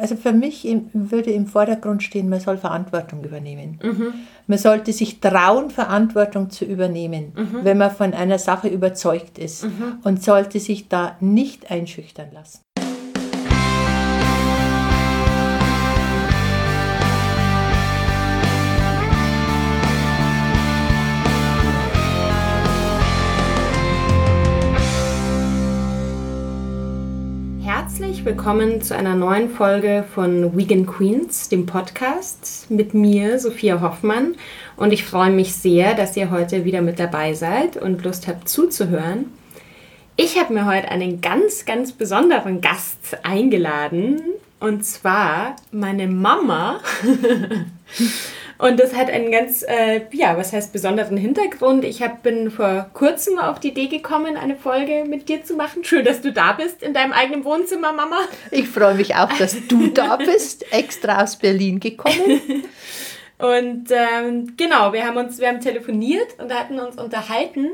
also für mich im, würde im Vordergrund stehen, man soll Verantwortung übernehmen. Man sollte sich trauen, Verantwortung zu übernehmen, wenn man von einer Sache überzeugt ist und sollte sich da nicht einschüchtern lassen. Herzlich willkommen zu einer neuen Folge von Vegan Queens, dem Podcast mit mir, Sophia Hoffmann. Und ich freue mich sehr, dass ihr heute wieder mit dabei seid und Lust habt zuzuhören. Ich habe mir heute einen ganz, ganz besonderen Gast eingeladen. Und zwar meine Mama. Und das hat einen ganz, äh, ja, was heißt besonderen Hintergrund. Ich hab, bin vor kurzem auf die Idee gekommen, eine Folge mit dir zu machen. Schön, dass du da bist in deinem eigenen Wohnzimmer, Mama. Ich freue mich auch, dass du da bist, extra aus Berlin gekommen. Und ähm, genau, wir haben uns, wir haben telefoniert und hatten uns unterhalten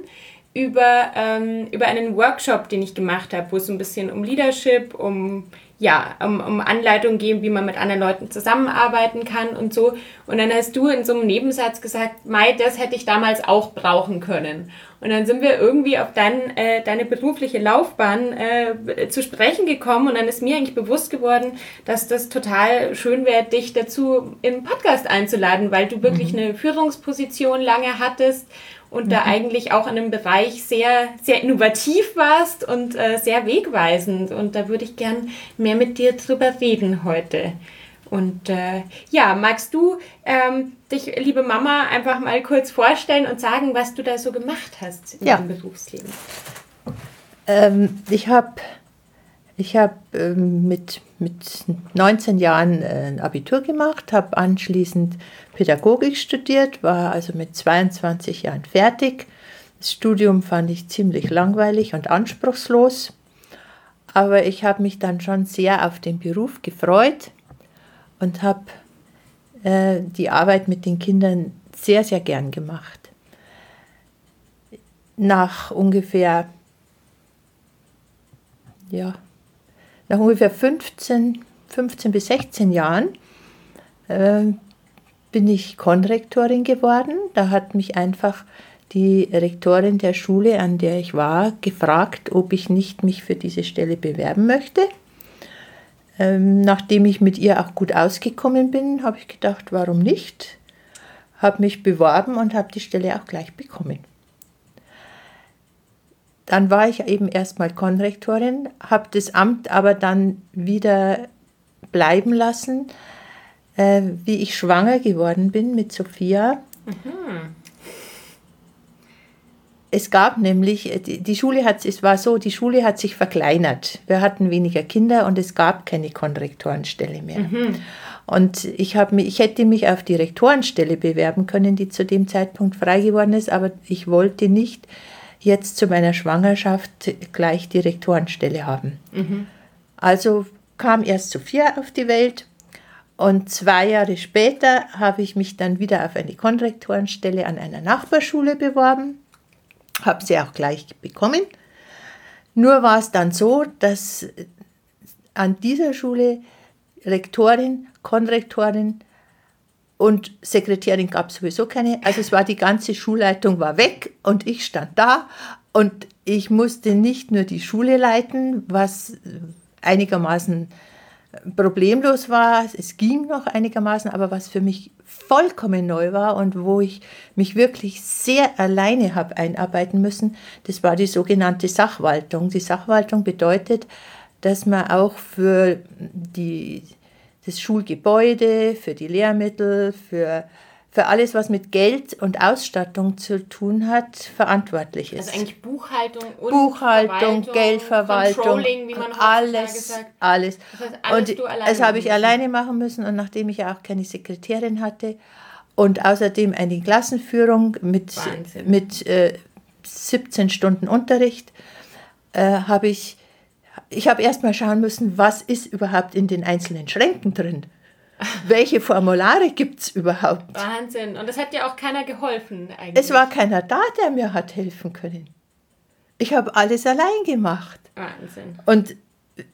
über, ähm, über einen Workshop, den ich gemacht habe, wo es ein bisschen um Leadership, um ja, um, um Anleitung geben, wie man mit anderen Leuten zusammenarbeiten kann und so. Und dann hast du in so einem Nebensatz gesagt, Mai, das hätte ich damals auch brauchen können. Und dann sind wir irgendwie auf dein, äh, deine berufliche Laufbahn äh, zu sprechen gekommen und dann ist mir eigentlich bewusst geworden, dass das total schön wäre, dich dazu im Podcast einzuladen, weil du wirklich mhm. eine Führungsposition lange hattest und mhm. da eigentlich auch in einem Bereich sehr, sehr innovativ warst und äh, sehr wegweisend. Und da würde ich gern mehr mit dir drüber reden heute. Und äh, ja, magst du ähm, dich, liebe Mama, einfach mal kurz vorstellen und sagen, was du da so gemacht hast in ja. deinem Berufsleben? Ähm, ich habe ich hab, ähm, mit, mit 19 Jahren äh, ein Abitur gemacht, habe anschließend Pädagogik studiert, war also mit 22 Jahren fertig. Das Studium fand ich ziemlich langweilig und anspruchslos, aber ich habe mich dann schon sehr auf den Beruf gefreut und habe äh, die Arbeit mit den Kindern sehr, sehr gern gemacht. Nach ungefähr, ja, nach ungefähr 15, 15 bis 16 Jahren äh, bin ich Konrektorin geworden. Da hat mich einfach die Rektorin der Schule, an der ich war, gefragt, ob ich nicht mich für diese Stelle bewerben möchte. Ähm, nachdem ich mit ihr auch gut ausgekommen bin, habe ich gedacht, warum nicht? Habe mich beworben und habe die Stelle auch gleich bekommen. Dann war ich eben erstmal Konrektorin, habe das Amt aber dann wieder bleiben lassen, äh, wie ich schwanger geworden bin mit Sophia. Mhm. Es gab nämlich, äh, die, Schule hat, es war so, die Schule hat sich verkleinert. Wir hatten weniger Kinder und es gab keine Konrektorenstelle mehr. Mhm. Und ich, mich, ich hätte mich auf die Rektorenstelle bewerben können, die zu dem Zeitpunkt frei geworden ist, aber ich wollte nicht jetzt zu meiner Schwangerschaft gleich die Rektorenstelle haben. Mhm. Also kam erst Sophia auf die Welt und zwei Jahre später habe ich mich dann wieder auf eine Konrektorenstelle an einer Nachbarschule beworben, habe sie auch gleich bekommen. Nur war es dann so, dass an dieser Schule Rektorin, Konrektorin und Sekretärin gab es sowieso keine. Also es war die ganze Schulleitung war weg und ich stand da und ich musste nicht nur die Schule leiten, was einigermaßen problemlos war. Es ging noch einigermaßen, aber was für mich vollkommen neu war und wo ich mich wirklich sehr alleine habe einarbeiten müssen, das war die sogenannte Sachwaltung. Die Sachwaltung bedeutet, dass man auch für die, das Schulgebäude, für die Lehrmittel, für für alles, was mit Geld und Ausstattung zu tun hat, verantwortlich ist. Also eigentlich Buchhaltung und Buchhaltung, Geldverwaltung, wie man alles, sagt. alles. Das heißt, alles und das habe ich alleine machen müssen und nachdem ich ja auch keine Sekretärin hatte und außerdem eine Klassenführung mit, mit äh, 17 Stunden Unterricht, äh, habe ich, ich habe erst mal schauen müssen, was ist überhaupt in den einzelnen Schränken drin welche Formulare gibt es überhaupt? Wahnsinn. Und das hat dir auch keiner geholfen eigentlich. Es war keiner da, der mir hat helfen können. Ich habe alles allein gemacht. Wahnsinn. Und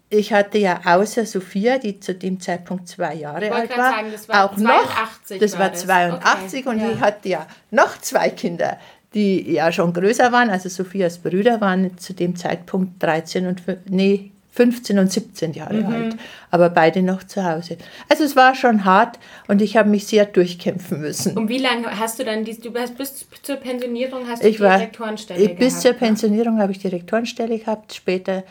ich hatte ja außer Sophia, die zu dem Zeitpunkt zwei Jahre alt war, sagen, das war auch 82 noch, das war 82 okay. und ja. ich hatte ja noch zwei Kinder, die ja schon größer waren. Also Sophias Brüder waren zu dem Zeitpunkt 13 und nee, 15 und 17 Jahre mhm. alt, aber beide noch zu Hause. Also es war schon hart und ich habe mich sehr durchkämpfen müssen. Und wie lange hast du dann, die, du hast bis zur Pensionierung hast du ich die war, Rektorenstelle gehabt? Bis zur Pensionierung habe ich die Rektorenstelle gehabt, später,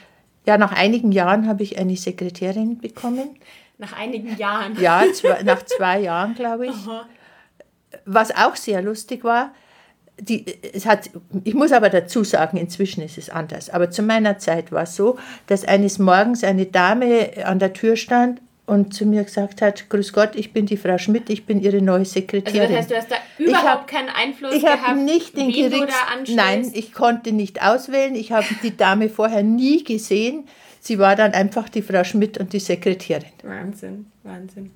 ja nach einigen Jahren habe ich eine Sekretärin bekommen. Nach einigen Jahren? Ja, zwei, nach zwei Jahren glaube ich. Aha. Was auch sehr lustig war, die, es hat, ich muss aber dazu sagen, inzwischen ist es anders. Aber zu meiner Zeit war es so, dass eines Morgens eine Dame an der Tür stand und zu mir gesagt hat, Grüß Gott, ich bin die Frau Schmidt, ich bin Ihre neue Sekretärin. Also das heißt, du hast da überhaupt hab, keinen Einfluss ich gehabt, nicht den geringsten, Nein, ich konnte nicht auswählen. Ich habe die Dame vorher nie gesehen. Sie war dann einfach die Frau Schmidt und die Sekretärin. Wahnsinn, Wahnsinn.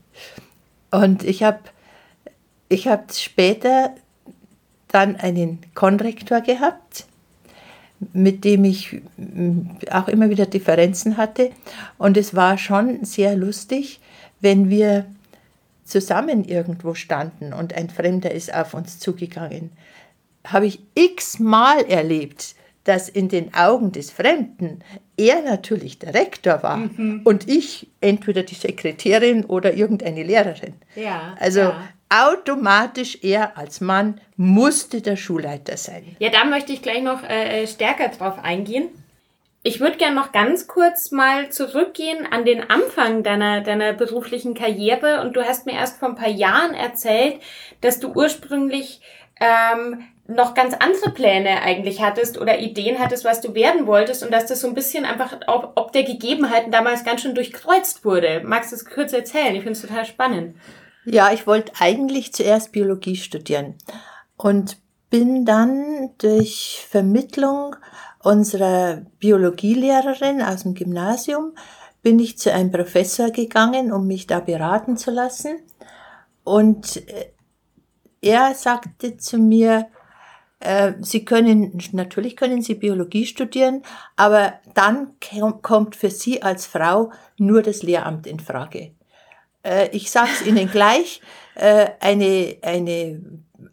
Und ich habe ich hab später dann einen Konrektor gehabt, mit dem ich mm, auch immer wieder Differenzen hatte. Und es war schon sehr lustig, wenn wir zusammen irgendwo standen und ein Fremder ist auf uns zugegangen. Habe ich x-mal erlebt, dass in den Augen des Fremden er natürlich der Rektor war mhm. und ich entweder die Sekretärin oder irgendeine Lehrerin. Ja, also ja automatisch er als Mann musste der Schulleiter sein. Ja, da möchte ich gleich noch äh, stärker drauf eingehen. Ich würde gerne noch ganz kurz mal zurückgehen an den Anfang deiner, deiner beruflichen Karriere. Und du hast mir erst vor ein paar Jahren erzählt, dass du ursprünglich ähm, noch ganz andere Pläne eigentlich hattest oder Ideen hattest, was du werden wolltest und dass das so ein bisschen einfach ob, ob der Gegebenheiten damals ganz schön durchkreuzt wurde. Magst du das kurz erzählen? Ich finde es total spannend. Ja, ich wollte eigentlich zuerst Biologie studieren und bin dann durch Vermittlung unserer Biologielehrerin aus dem Gymnasium bin ich zu einem Professor gegangen, um mich da beraten zu lassen. Und äh, er sagte zu mir, äh, Sie können, natürlich können Sie Biologie studieren, aber dann kommt für Sie als Frau nur das Lehramt in Frage äh, ich sage es Ihnen gleich, äh, eine, eine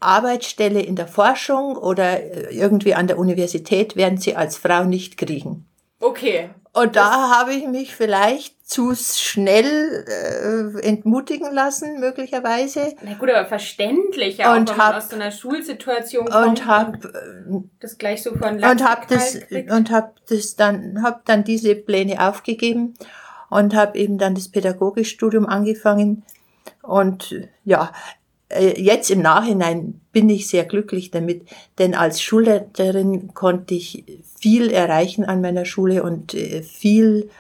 Arbeitsstelle in der Forschung oder äh, irgendwie an der Universität werden Sie als Frau nicht kriegen. Okay. Und da habe ich mich vielleicht zu schnell äh, entmutigen lassen, möglicherweise. Na gut, aber verständlich, ja, und auch, wenn hab, man aus so einer Schulsituation kommt und hab, und das gleich so von und hab das und hab das dann hab dann diese Pläne aufgegeben und habe eben dann das Pädagogikstudium angefangen. Und ja, äh, jetzt im Nachhinein bin ich sehr glücklich damit, denn als Schulleiterin konnte ich viel erreichen an meiner Schule und äh, viel,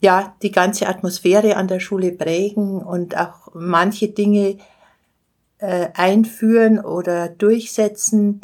ja, die ganze Atmosphäre an der Schule prägen und auch manche Dinge äh, einführen oder durchsetzen,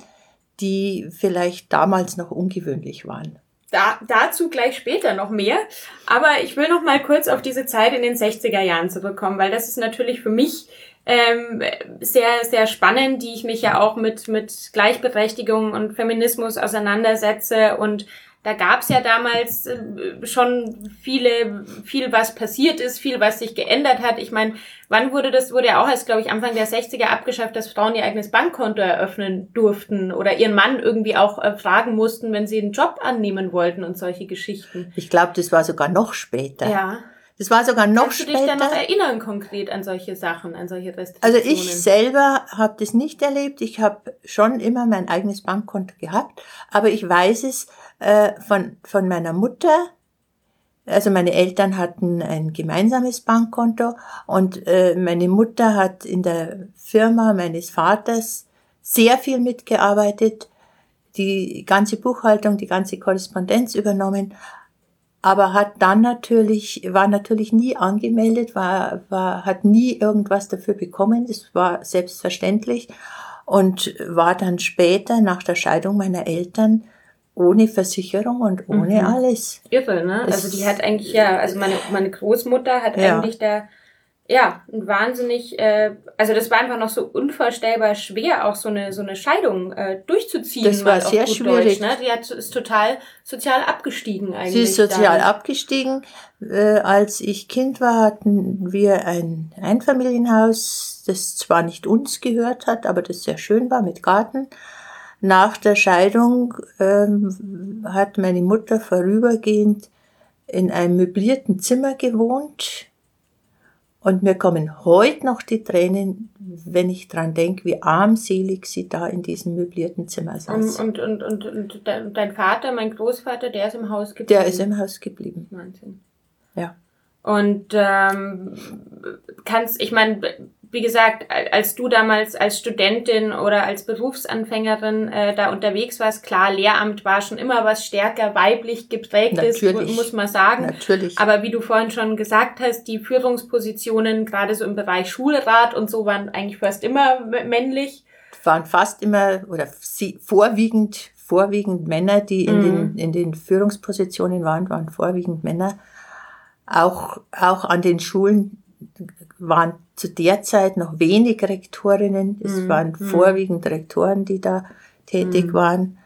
die vielleicht damals noch ungewöhnlich waren. Da, dazu gleich später noch mehr. Aber ich will noch mal kurz auf diese Zeit in den 60er Jahren zurückkommen, weil das ist natürlich für mich ähm, sehr, sehr spannend, die ich mich ja auch mit, mit Gleichberechtigung und Feminismus auseinandersetze und da gab es ja damals äh, schon viele, viel was passiert ist, viel was sich geändert hat. Ich meine, wann wurde das, wurde ja auch erst, glaube ich, Anfang der 60er abgeschafft, dass Frauen ihr eigenes Bankkonto eröffnen durften oder ihren Mann irgendwie auch äh, fragen mussten, wenn sie einen Job annehmen wollten und solche Geschichten. Ich glaube, das war sogar noch später. Ja. Das war sogar noch Kannst später. Kannst du dich dann noch erinnern konkret an solche Sachen, an solche Restriktionen? Also ich selber habe das nicht erlebt. Ich habe schon immer mein eigenes Bankkonto gehabt, aber ich weiß es, äh, von, von meiner Mutter. Also meine Eltern hatten ein gemeinsames Bankkonto und äh, meine Mutter hat in der Firma meines Vaters sehr viel mitgearbeitet, die ganze Buchhaltung, die ganze Korrespondenz übernommen, aber hat dann natürlich, war natürlich nie angemeldet, war, war, hat nie irgendwas dafür bekommen, das war selbstverständlich und war dann später nach der Scheidung meiner Eltern ohne Versicherung und ohne mhm. alles. Irre, ne? also die hat eigentlich ja, also meine, meine Großmutter hat ja. eigentlich da ja, wahnsinnig, äh, also das war einfach noch so unvorstellbar schwer, auch so eine so eine Scheidung äh, durchzuziehen. Das war sehr schwierig. Deutsch, ne? Die hat, ist total sozial abgestiegen eigentlich. Sie ist sozial dann. abgestiegen. Äh, als ich Kind war, hatten wir ein Einfamilienhaus, das zwar nicht uns gehört hat, aber das sehr schön war mit Garten. Nach der Scheidung ähm, hat meine Mutter vorübergehend in einem möblierten Zimmer gewohnt und mir kommen heute noch die Tränen, wenn ich dran denke, wie armselig sie da in diesem möblierten Zimmer saß. Und, und, und, und, dein Vater, mein Großvater, der ist im Haus geblieben? Der ist im Haus geblieben. Wahnsinn. Ja. Und ähm, kannst, ich meine, wie gesagt, als du damals als Studentin oder als Berufsanfängerin äh, da unterwegs warst, klar, Lehramt war schon immer was stärker weiblich geprägtes, muss man sagen. Natürlich. Aber wie du vorhin schon gesagt hast, die Führungspositionen, gerade so im Bereich Schulrat und so, waren eigentlich fast immer männlich. Waren fast immer oder sie, vorwiegend, vorwiegend Männer, die in, mhm. den, in den Führungspositionen waren, waren vorwiegend Männer. Auch, auch an den Schulen waren zu der Zeit noch wenig Rektorinnen. Es mhm. waren mhm. vorwiegend Rektoren, die da tätig mhm. waren.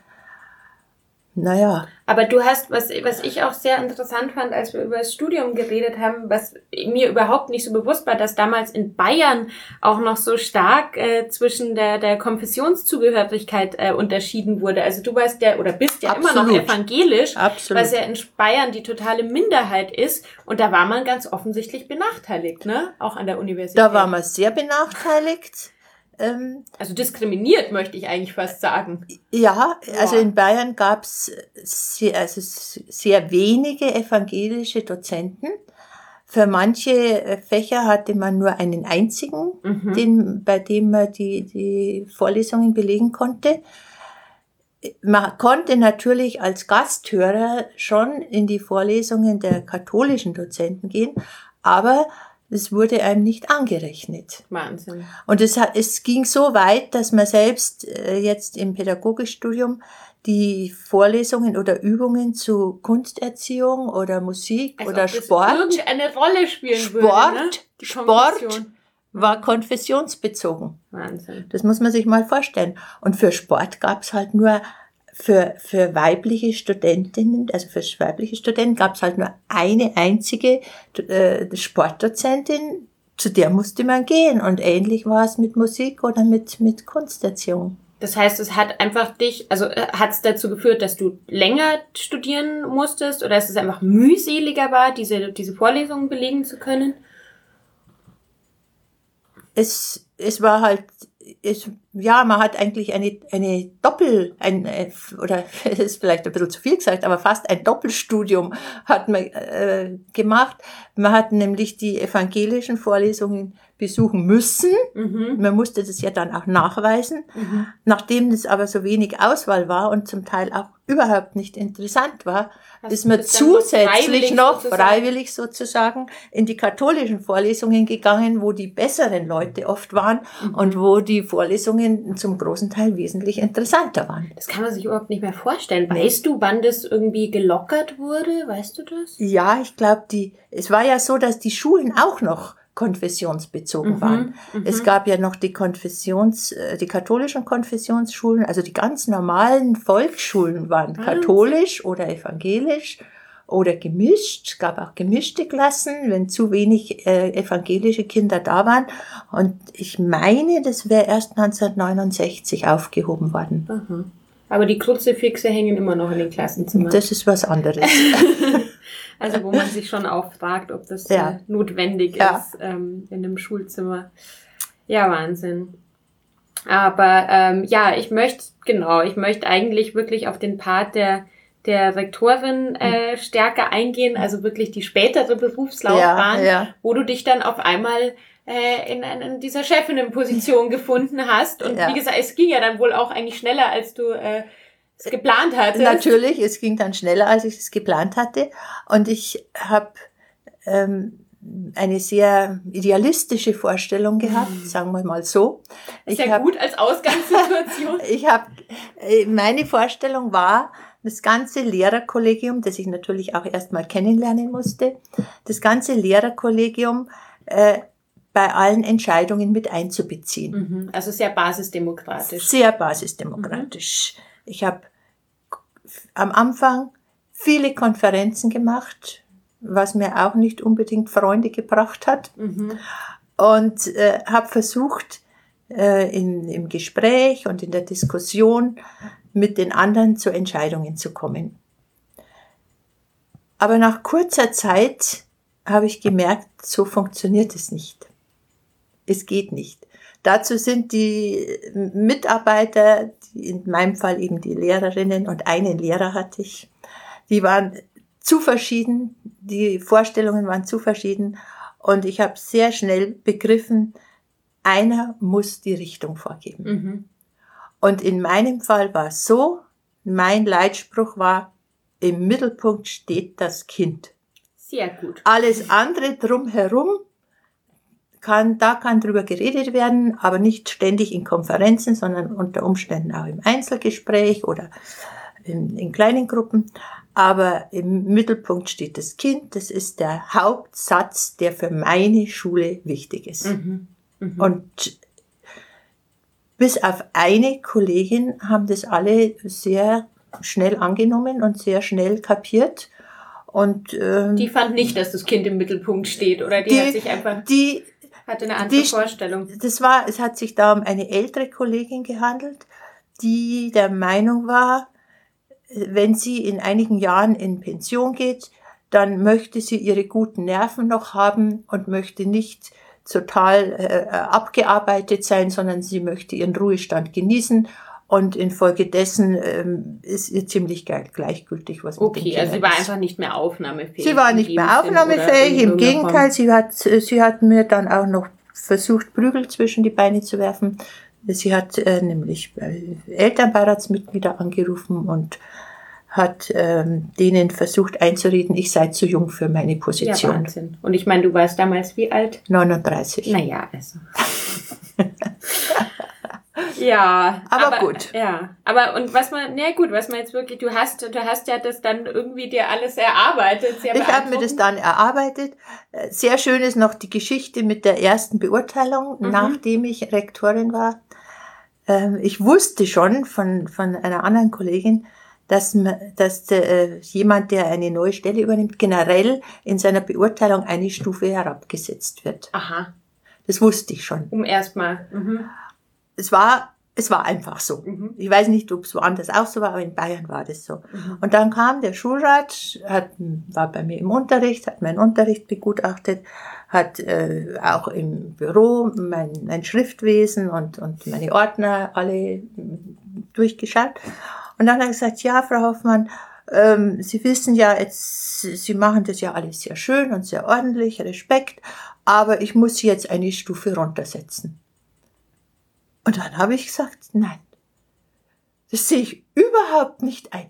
Naja. Aber du hast, was, was ich auch sehr interessant fand, als wir über das Studium geredet haben, was mir überhaupt nicht so bewusst war, dass damals in Bayern auch noch so stark äh, zwischen der, der Konfessionszugehörigkeit äh, unterschieden wurde. Also du warst ja oder bist ja Absolut. immer noch evangelisch, Absolut. was ja in Bayern die totale Minderheit ist. Und da war man ganz offensichtlich benachteiligt, ne? Auch an der Universität. Da war man sehr benachteiligt. Ähm, also diskriminiert, möchte ich eigentlich fast sagen. Ja, also in Bayern gab es sehr, also sehr wenige evangelische Dozenten. Für manche Fächer hatte man nur einen einzigen, mhm. den, bei dem man die, die Vorlesungen belegen konnte. Man konnte natürlich als Gasthörer schon in die Vorlesungen der katholischen Dozenten gehen, aber es wurde einem nicht angerechnet. Wahnsinn. Und es, hat, es ging so weit, dass man selbst äh, jetzt im Pädagogikstudium die Vorlesungen oder Übungen zu Kunsterziehung oder Musik Als oder Sport. irgendeine Rolle spielen Sport, würde, ne? Sport war konfessionsbezogen. Wahnsinn. Das muss man sich mal vorstellen. Und für Sport gab's halt nur für, für weibliche Studentinnen, also für weibliche Studenten gab es halt nur eine einzige äh, Sportdozentin, zu der musste man gehen. Und ähnlich war es mit Musik oder mit, mit Kunsterziehung. Das heißt, es hat einfach dich, also äh, hat es dazu geführt, dass du länger studieren musstest oder dass es einfach mühseliger war, diese, diese Vorlesungen belegen zu können? Es, es war halt ist, ja, man hat eigentlich eine, eine Doppel, ein, äh, oder es ist vielleicht ein bisschen zu viel gesagt, aber fast ein Doppelstudium hat man äh, gemacht. Man hat nämlich die evangelischen Vorlesungen besuchen müssen. Mhm. Man musste das ja dann auch nachweisen. Mhm. Nachdem es aber so wenig Auswahl war und zum Teil auch überhaupt nicht interessant war, Hast ist man zusätzlich noch sozusagen? freiwillig sozusagen in die katholischen Vorlesungen gegangen, wo die besseren Leute oft waren mhm. und wo die Vorlesungen zum großen Teil wesentlich interessanter waren. Das kann man sich überhaupt nicht mehr vorstellen. Weißt du, wann das irgendwie gelockert wurde? Weißt du das? Ja, ich glaube, die, es war ja so, dass die Schulen auch noch konfessionsbezogen mhm, waren. Mhm. Es gab ja noch die Konfessions, äh, die katholischen Konfessionsschulen, also die ganz normalen Volksschulen waren ah, katholisch oder evangelisch oder gemischt. Es gab auch gemischte Klassen, wenn zu wenig äh, evangelische Kinder da waren. Und ich meine, das wäre erst 1969 aufgehoben worden. Mhm. Aber die Kruzifixe hängen immer noch in den Klassenzimmern. Das ist was anderes. Also wo man sich schon auch fragt, ob das ja. notwendig ja. ist ähm, in einem Schulzimmer. Ja, Wahnsinn. Aber ähm, ja, ich möchte, genau, ich möchte eigentlich wirklich auf den Part der der Rektorin äh, hm. stärker eingehen, also wirklich die spätere Berufslaufbahn, ja, ja. wo du dich dann auf einmal äh, in, in dieser Chefinnenposition gefunden hast. Und ja. wie gesagt, es ging ja dann wohl auch eigentlich schneller, als du äh, es geplant hatte. Natürlich, es ging dann schneller, als ich es geplant hatte. Und ich habe ähm, eine sehr idealistische Vorstellung gehabt, mhm. sagen wir mal so. Ist ich ja hab, gut als Ausgangssituation. ich habe, äh, meine Vorstellung war, das ganze Lehrerkollegium, das ich natürlich auch erstmal kennenlernen musste, das ganze Lehrerkollegium äh, bei allen Entscheidungen mit einzubeziehen. Mhm. Also sehr basisdemokratisch. Sehr basisdemokratisch. Mhm. Ich habe am Anfang viele Konferenzen gemacht, was mir auch nicht unbedingt Freunde gebracht hat. Mhm. Und äh, habe versucht, äh, in, im Gespräch und in der Diskussion mit den anderen zu Entscheidungen zu kommen. Aber nach kurzer Zeit habe ich gemerkt, so funktioniert es nicht. Es geht nicht. Dazu sind die Mitarbeiter, in meinem Fall eben die Lehrerinnen und einen Lehrer hatte ich, die waren zu verschieden, die Vorstellungen waren zu verschieden und ich habe sehr schnell begriffen, einer muss die Richtung vorgeben. Mhm. Und in meinem Fall war es so, mein Leitspruch war, im Mittelpunkt steht das Kind. Sehr gut. Alles andere drumherum kann, da kann drüber geredet werden, aber nicht ständig in Konferenzen, sondern unter Umständen auch im Einzelgespräch oder in, in kleinen Gruppen. Aber im Mittelpunkt steht das Kind. Das ist der Hauptsatz, der für meine Schule wichtig ist. Mhm. Mhm. Und bis auf eine Kollegin haben das alle sehr schnell angenommen und sehr schnell kapiert. Und ähm, die fand nicht, dass das Kind im Mittelpunkt steht, oder die, die hat sich einfach die hatte eine andere die, Vorstellung. Das war, es hat sich da um eine ältere Kollegin gehandelt, die der Meinung war, wenn sie in einigen Jahren in Pension geht, dann möchte sie ihre guten Nerven noch haben und möchte nicht total äh, abgearbeitet sein, sondern sie möchte ihren Ruhestand genießen und infolgedessen ähm, ist ihr ziemlich gleichgültig, was okay, mit Okay, also sie war einfach nicht mehr aufnahmefähig. Sie war nicht mehr aufnahmefähig, im Gegenteil, sie hat, sie hat mir dann auch noch versucht, Prügel zwischen die Beine zu werfen. Sie hat äh, nämlich äh, Elternbeiratsmitglieder angerufen und hat ähm, denen versucht einzureden, ich sei zu jung für meine Position. Ja, Wahnsinn. Und ich meine, du warst damals wie alt? 39. Naja, also. ja. Aber, aber, gut. Ja. Aber und was man, na gut, was man jetzt wirklich, du hast, du hast ja das dann irgendwie dir alles erarbeitet. Sehr ich habe mir das dann erarbeitet. Sehr schön ist noch die Geschichte mit der ersten Beurteilung, mhm. nachdem ich Rektorin war. Ähm, ich wusste schon von, von einer anderen Kollegin, dass, dass äh, jemand, der eine neue Stelle übernimmt, generell in seiner Beurteilung eine Stufe herabgesetzt wird. Aha. Das wusste ich schon. Um erstmal. Mhm. Es war es war einfach so. Mhm. Ich weiß nicht, ob es woanders auch so war, aber in Bayern war das so. Mhm. Und dann kam der Schulrat, hat, war bei mir im Unterricht, hat meinen Unterricht begutachtet, hat äh, auch im Büro mein, mein Schriftwesen und, und meine Ordner alle durchgeschaut und dann hat er gesagt, ja, Frau Hoffmann, ähm, Sie wissen ja, jetzt, Sie machen das ja alles sehr schön und sehr ordentlich, Respekt, aber ich muss Sie jetzt eine Stufe runtersetzen. Und dann habe ich gesagt, nein, das sehe ich überhaupt nicht ein.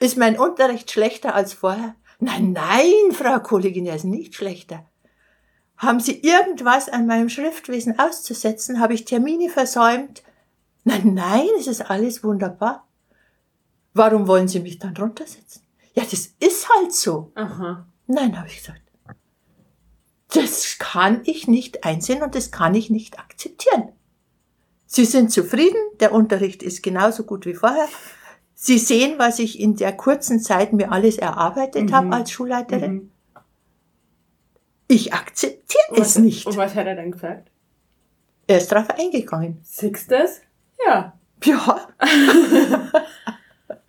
Ist mein Unterricht schlechter als vorher? Nein, nein, Frau Kollegin, er ist nicht schlechter. Haben Sie irgendwas an meinem Schriftwesen auszusetzen? Habe ich Termine versäumt? Nein, nein, es ist alles wunderbar. Warum wollen Sie mich dann runtersetzen? Ja, das ist halt so. Aha. Nein, habe ich gesagt. Das kann ich nicht einsehen und das kann ich nicht akzeptieren. Sie sind zufrieden, der Unterricht ist genauso gut wie vorher. Sie sehen, was ich in der kurzen Zeit mir alles erarbeitet mhm. habe als Schulleiterin. Mhm. Ich akzeptiere es nicht. Und was hat er dann gesagt? Er ist darauf eingegangen. Siehst du das? Ja. Ja.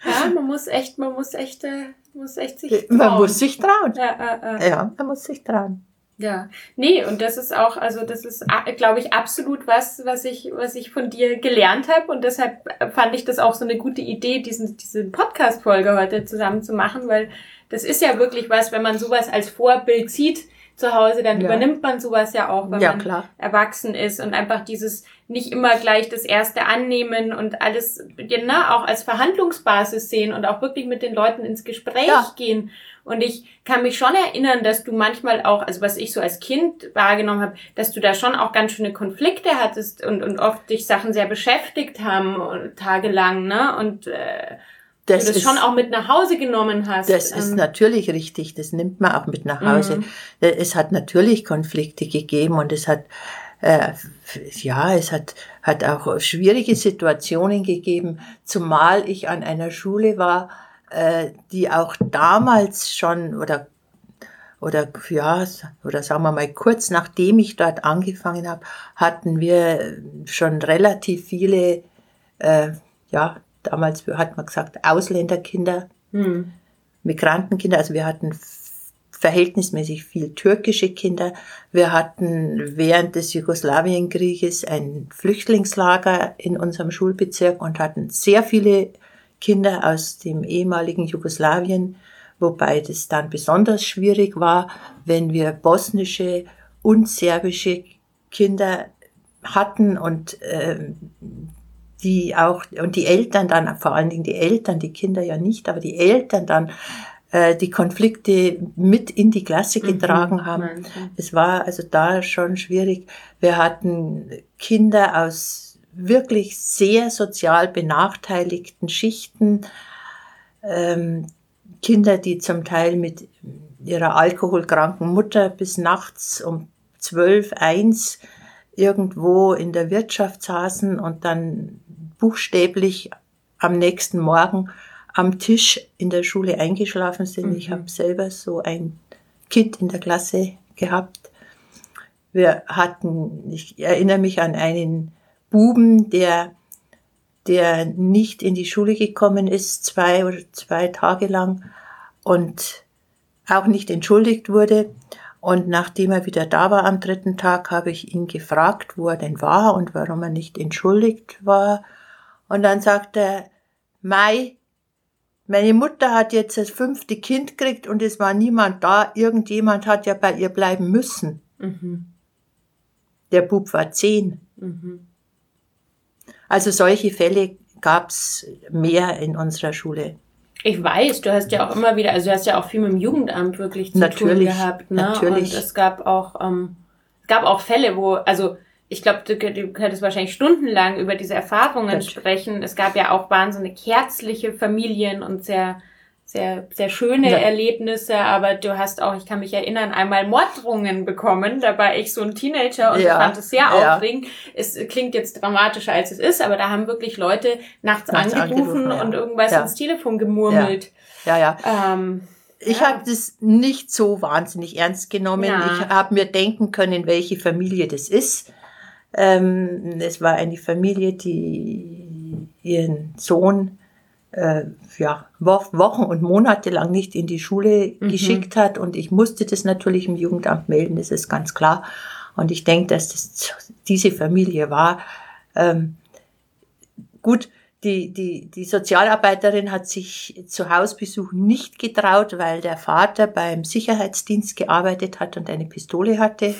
ja, man muss echt, man muss echt, äh, muss echt sich trauen. Man muss sich trauen. Ja, äh, äh. ja, man muss sich trauen. Ja, nee, und das ist auch, also das ist, glaube ich, absolut was, was ich, was ich von dir gelernt habe und deshalb fand ich das auch so eine gute Idee, diesen, diese Podcast-Folge heute zusammen zu machen, weil das ist ja wirklich was, wenn man sowas als Vorbild sieht, zu Hause, dann ja. übernimmt man sowas ja auch, wenn ja, man klar. erwachsen ist und einfach dieses nicht immer gleich das erste annehmen und alles genau auch als Verhandlungsbasis sehen und auch wirklich mit den Leuten ins Gespräch ja. gehen. Und ich kann mich schon erinnern, dass du manchmal auch, also was ich so als Kind wahrgenommen habe, dass du da schon auch ganz schöne Konflikte hattest und, und oft dich Sachen sehr beschäftigt haben tagelang, ne? Und äh, das du das ist, schon auch mit nach Hause genommen hast. Das ähm. ist natürlich richtig, das nimmt man auch mit nach Hause. Mhm. Es hat natürlich Konflikte gegeben und es hat äh, ja, es hat, hat auch schwierige Situationen gegeben, zumal ich an einer Schule war, äh, die auch damals schon oder oder ja, oder sagen wir mal kurz nachdem ich dort angefangen habe, hatten wir schon relativ viele, äh, ja, damals hat man gesagt, Ausländerkinder, hm. Migrantenkinder, also wir hatten verhältnismäßig viel türkische Kinder. Wir hatten während des Jugoslawienkrieges ein Flüchtlingslager in unserem Schulbezirk und hatten sehr viele Kinder aus dem ehemaligen Jugoslawien, wobei das dann besonders schwierig war, wenn wir bosnische und serbische Kinder hatten und äh, die auch und die Eltern dann vor allen Dingen die Eltern die Kinder ja nicht aber die Eltern dann äh, die Konflikte mit in die Klasse mhm. getragen mhm, haben. Es war also da schon schwierig. Wir hatten Kinder aus wirklich sehr sozial benachteiligten Schichten, ähm, Kinder, die zum Teil mit ihrer alkoholkranken Mutter bis nachts um zwölf, eins irgendwo in der Wirtschaft saßen und dann buchstäblich am nächsten Morgen am Tisch in der Schule eingeschlafen sind. Mhm. Ich habe selber so ein Kind in der Klasse gehabt. Wir hatten, ich erinnere mich an einen Buben, der, der nicht in die Schule gekommen ist, zwei oder zwei Tage lang und auch nicht entschuldigt wurde. Und nachdem er wieder da war am dritten Tag, habe ich ihn gefragt, wo er denn war und warum er nicht entschuldigt war. Und dann sagte er, Mai, meine Mutter hat jetzt das fünfte Kind gekriegt und es war niemand da. Irgendjemand hat ja bei ihr bleiben müssen. Mhm. Der Bub war zehn. Mhm. Also solche Fälle gab es mehr in unserer Schule. Ich weiß, du hast ja auch immer wieder, also du hast ja auch viel mit dem Jugendamt wirklich zu natürlich, tun gehabt. Ne? Natürlich. Und es gab auch, ähm, es gab auch Fälle, wo, also ich glaube, du, du könntest wahrscheinlich stundenlang über diese Erfahrungen das sprechen. Es gab ja auch wahnsinnig herzliche Familien und sehr, sehr, sehr schöne ja. Erlebnisse, aber du hast auch, ich kann mich erinnern, einmal Morddrungen bekommen. Da war ich so ein Teenager und ja. fand es sehr ja. aufregend. Es klingt jetzt dramatischer als es ist, aber da haben wirklich Leute nachts, nachts angerufen, angerufen und irgendwas ins Telefon gemurmelt. Ja, ja. Ähm, ich ja. habe das nicht so wahnsinnig ernst genommen. Ja. Ich habe mir denken können, welche Familie das ist. Ähm, es war eine Familie, die ihren Sohn äh, ja, Wochen und Monate lang nicht in die Schule mhm. geschickt hat. Und ich musste das natürlich im Jugendamt melden, das ist ganz klar. Und ich denke, dass das diese Familie war. Ähm, gut, die, die, die Sozialarbeiterin hat sich zu Hausbesuch nicht getraut, weil der Vater beim Sicherheitsdienst gearbeitet hat und eine Pistole hatte.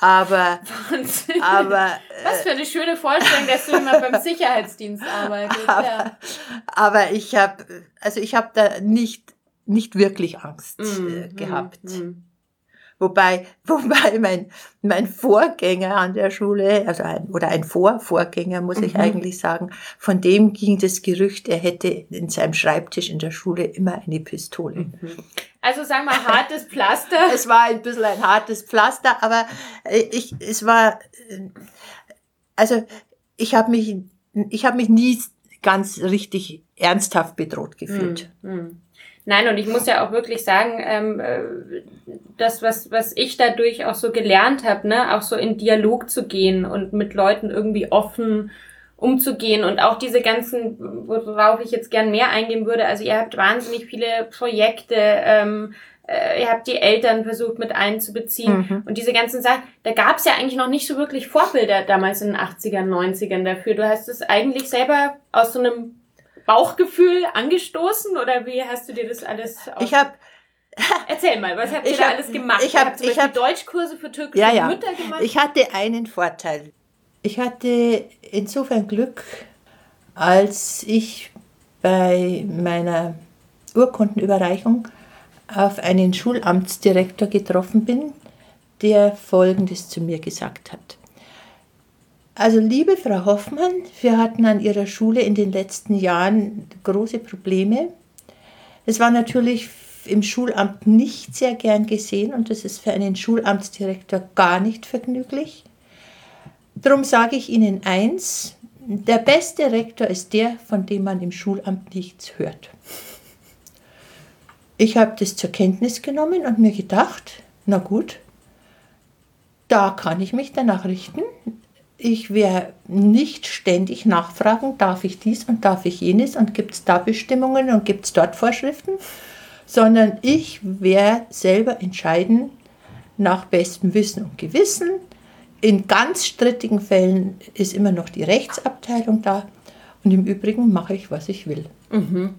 Aber, Wahnsinn. aber was für eine schöne Vorstellung, dass du immer beim Sicherheitsdienst arbeitest. Aber, ja. aber ich habe, also ich habe da nicht nicht wirklich Angst mm, äh, gehabt. Mm, mm. Wobei, wobei mein, mein Vorgänger an der Schule, also ein, oder ein Vorvorgänger, muss mhm. ich eigentlich sagen, von dem ging das Gerücht, er hätte in seinem Schreibtisch in der Schule immer eine Pistole. Mhm. Also sagen wir hartes Pflaster. es war ein bisschen ein hartes Pflaster, aber äh, ich, es war, äh, also ich habe mich, ich habe mich nie ganz richtig ernsthaft bedroht gefühlt. Mhm. Nein, und ich muss ja auch wirklich sagen, ähm, äh, das, was, was ich dadurch auch so gelernt habe, ne, auch so in Dialog zu gehen und mit Leuten irgendwie offen umzugehen und auch diese ganzen, worauf ich jetzt gern mehr eingehen würde, also ihr habt wahnsinnig viele Projekte, ähm, äh, ihr habt die Eltern versucht mit einzubeziehen mhm. und diese ganzen Sachen, da gab es ja eigentlich noch nicht so wirklich Vorbilder damals in den 80ern, 90ern dafür. Du hast es eigentlich selber aus so einem Bauchgefühl angestoßen oder wie hast du dir das alles Ich habe Erzähl mal, was habt ihr ich da hab, alles gemacht? Ich habe ich hab Deutschkurse für türkische ja, ja. Mütter gemacht. Ich hatte einen Vorteil. Ich hatte insofern Glück, als ich bei meiner Urkundenüberreichung auf einen Schulamtsdirektor getroffen bin, der Folgendes zu mir gesagt hat. Also liebe Frau Hoffmann, wir hatten an Ihrer Schule in den letzten Jahren große Probleme. Es war natürlich im Schulamt nicht sehr gern gesehen und das ist für einen Schulamtsdirektor gar nicht vergnüglich. Darum sage ich Ihnen eins, der beste Rektor ist der, von dem man im Schulamt nichts hört. Ich habe das zur Kenntnis genommen und mir gedacht, na gut, da kann ich mich danach richten ich werde nicht ständig nachfragen, darf ich dies und darf ich jenes und gibt es da Bestimmungen und gibt es dort Vorschriften, sondern ich werde selber entscheiden nach bestem Wissen und Gewissen. In ganz strittigen Fällen ist immer noch die Rechtsabteilung da und im Übrigen mache ich, was ich will. Mhm.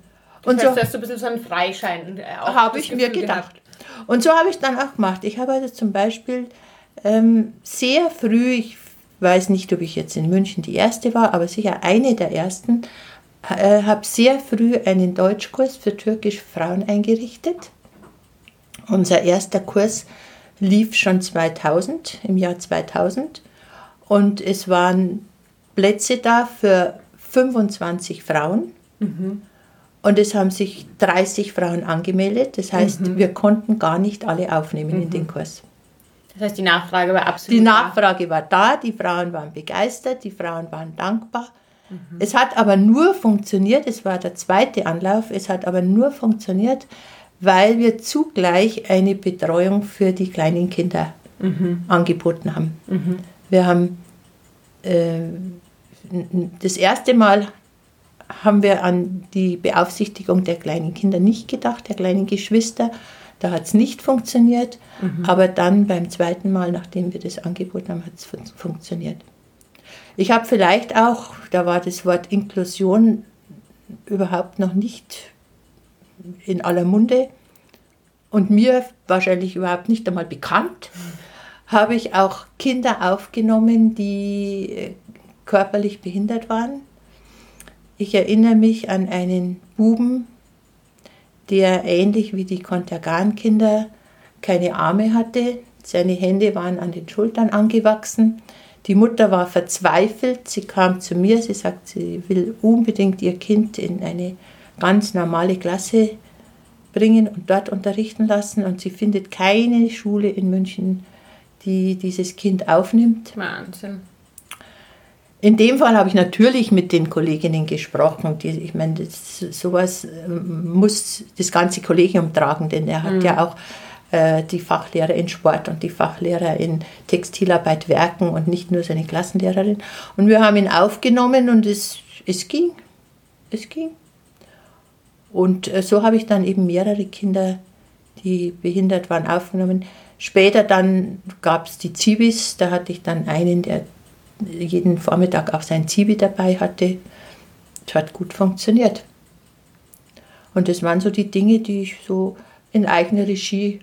Und das heißt, so hast du ein bisschen so einen Freischein. Äh, habe ich mir gedacht. Gehabt. Und so habe ich dann auch gemacht. Ich habe also zum Beispiel ähm, sehr früh, ich weiß nicht, ob ich jetzt in München die erste war, aber sicher eine der ersten, äh, habe sehr früh einen Deutschkurs für türkische Frauen eingerichtet. Unser erster Kurs lief schon 2000, im Jahr 2000. Und es waren Plätze da für 25 Frauen. Mhm. Und es haben sich 30 Frauen angemeldet. Das heißt, mhm. wir konnten gar nicht alle aufnehmen mhm. in den Kurs. Das heißt, die Nachfrage war absolut Die Nachfrage war da, die Frauen waren begeistert, die Frauen waren dankbar. Mhm. Es hat aber nur funktioniert, es war der zweite Anlauf, es hat aber nur funktioniert, weil wir zugleich eine Betreuung für die kleinen Kinder mhm. angeboten haben. Mhm. Wir haben äh, das erste Mal haben wir an die Beaufsichtigung der kleinen Kinder nicht gedacht, der kleinen Geschwister. Da hat es nicht funktioniert, mhm. aber dann beim zweiten Mal, nachdem wir das angeboten haben, hat es fun funktioniert. Ich habe vielleicht auch, da war das Wort Inklusion überhaupt noch nicht in aller Munde und mir wahrscheinlich überhaupt nicht einmal bekannt, habe ich auch Kinder aufgenommen, die äh, körperlich behindert waren. Ich erinnere mich an einen Buben, der ähnlich wie die Kontergan-Kinder keine Arme hatte. Seine Hände waren an den Schultern angewachsen. Die Mutter war verzweifelt. Sie kam zu mir. Sie sagt, sie will unbedingt ihr Kind in eine ganz normale Klasse bringen und dort unterrichten lassen. Und sie findet keine Schule in München, die dieses Kind aufnimmt. Wahnsinn. In dem Fall habe ich natürlich mit den Kolleginnen gesprochen. Die, ich meine, das, sowas ähm, muss das ganze Kollegium tragen, denn er hat mhm. ja auch äh, die Fachlehrer in Sport und die Fachlehrer in Textilarbeit werken und nicht nur seine Klassenlehrerin. Und wir haben ihn aufgenommen und es, es ging. Es ging. Und äh, so habe ich dann eben mehrere Kinder, die behindert waren, aufgenommen. Später dann gab es die Zivis, da hatte ich dann einen, der jeden Vormittag auch sein Zivi dabei hatte. Es hat gut funktioniert. Und das waren so die Dinge, die ich so in eigener Regie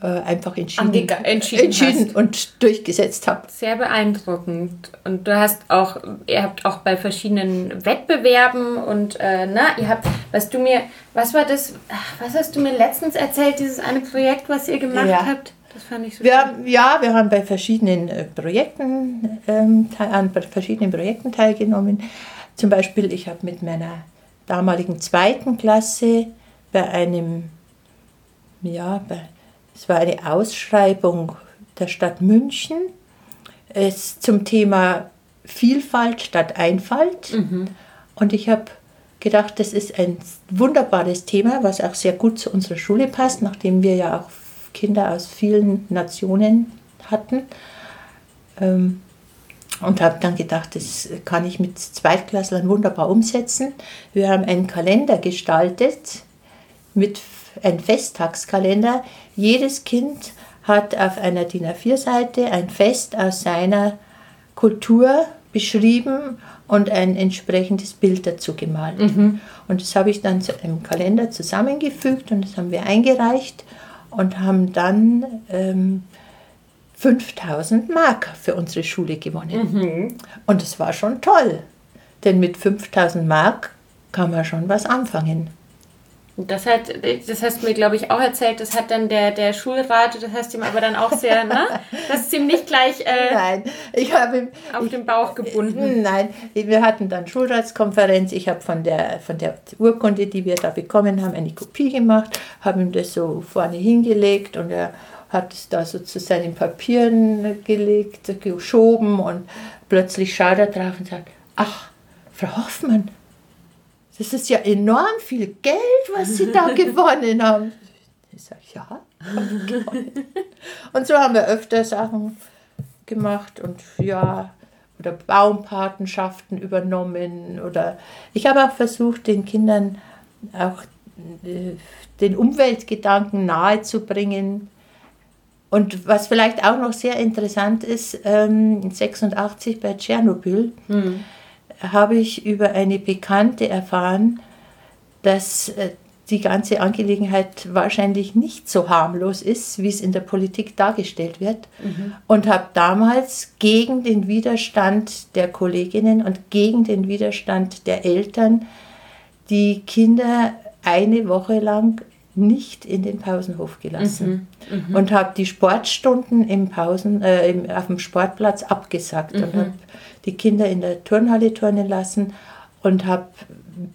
äh, einfach entschieden, entschieden, entschieden und durchgesetzt habe. Sehr beeindruckend. Und du hast auch, ihr habt auch bei verschiedenen Wettbewerben und äh, na, ihr habt, was du mir, was war das, was hast du mir letztens erzählt, dieses eine Projekt, was ihr gemacht ja. habt? Das fand ich so wir, Ja, wir haben bei verschiedenen äh, Projekten, ähm, an verschiedenen Projekten teilgenommen. Zum Beispiel, ich habe mit meiner damaligen zweiten Klasse bei einem, ja, bei, es war eine Ausschreibung der Stadt München es zum Thema Vielfalt statt Einfalt. Mhm. Und ich habe gedacht, das ist ein wunderbares Thema, was auch sehr gut zu unserer Schule passt, nachdem wir ja auch Kinder aus vielen Nationen hatten. Ähm, und habe dann gedacht, das kann ich mit Zweitklasslern wunderbar umsetzen. Wir haben einen Kalender gestaltet, mit einem Festtagskalender. Jedes Kind hat auf einer DIN A4-Seite ein Fest aus seiner Kultur beschrieben und ein entsprechendes Bild dazu gemalt. Mhm. Und das habe ich dann zu einem Kalender zusammengefügt und das haben wir eingereicht und haben dann ähm, 5000 Mark für unsere Schule gewonnen. Mhm. Und es war schon toll, denn mit 5000 Mark kann man schon was anfangen. Das hat, das hast du mir, glaube ich, auch erzählt. Das hat dann der, der Schulrat, das hast du ihm aber dann auch sehr, ne? Das ist ihm nicht gleich äh, nein, ich habe ihm, auf ich, den Bauch gebunden. Nein, wir hatten dann Schulratskonferenz. Ich habe von der, von der Urkunde, die wir da bekommen haben, eine Kopie gemacht, habe ihm das so vorne hingelegt und er hat es da so zu seinen Papieren gelegt, geschoben und plötzlich schaut er drauf und sagt, ach, Frau Hoffmann, das ist ja enorm viel Geld, was Sie da gewonnen haben. Ich sage, ja, Und so haben wir öfter Sachen gemacht und ja, oder Baumpatenschaften übernommen. Oder ich habe auch versucht, den Kindern auch äh, den Umweltgedanken nahezubringen. Und was vielleicht auch noch sehr interessant ist, ähm, 86 bei Tschernobyl, hm habe ich über eine Bekannte erfahren, dass äh, die ganze Angelegenheit wahrscheinlich nicht so harmlos ist, wie es in der Politik dargestellt wird. Mhm. Und habe damals gegen den Widerstand der Kolleginnen und gegen den Widerstand der Eltern die Kinder eine Woche lang nicht in den Pausenhof gelassen mhm. Mhm. und habe die Sportstunden im Pausen, äh, im, auf dem Sportplatz abgesagt und habe die Kinder in der Turnhalle turnen lassen und hab,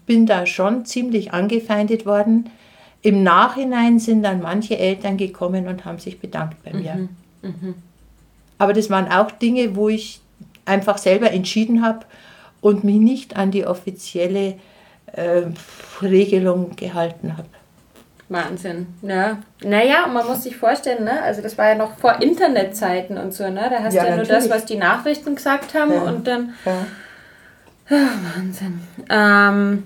bin da schon ziemlich angefeindet worden. Im Nachhinein sind dann manche Eltern gekommen und haben sich bedankt bei mir. Mhm. Mhm. Aber das waren auch Dinge, wo ich einfach selber entschieden habe und mich nicht an die offizielle äh, Regelung gehalten habe. Wahnsinn, ja. Naja, und man muss sich vorstellen, ne? also das war ja noch vor Internetzeiten und so, ne? da hast ja, du ja nur das, was die Nachrichten gesagt haben ja. und dann... Ja. ja Wahnsinn. Ähm,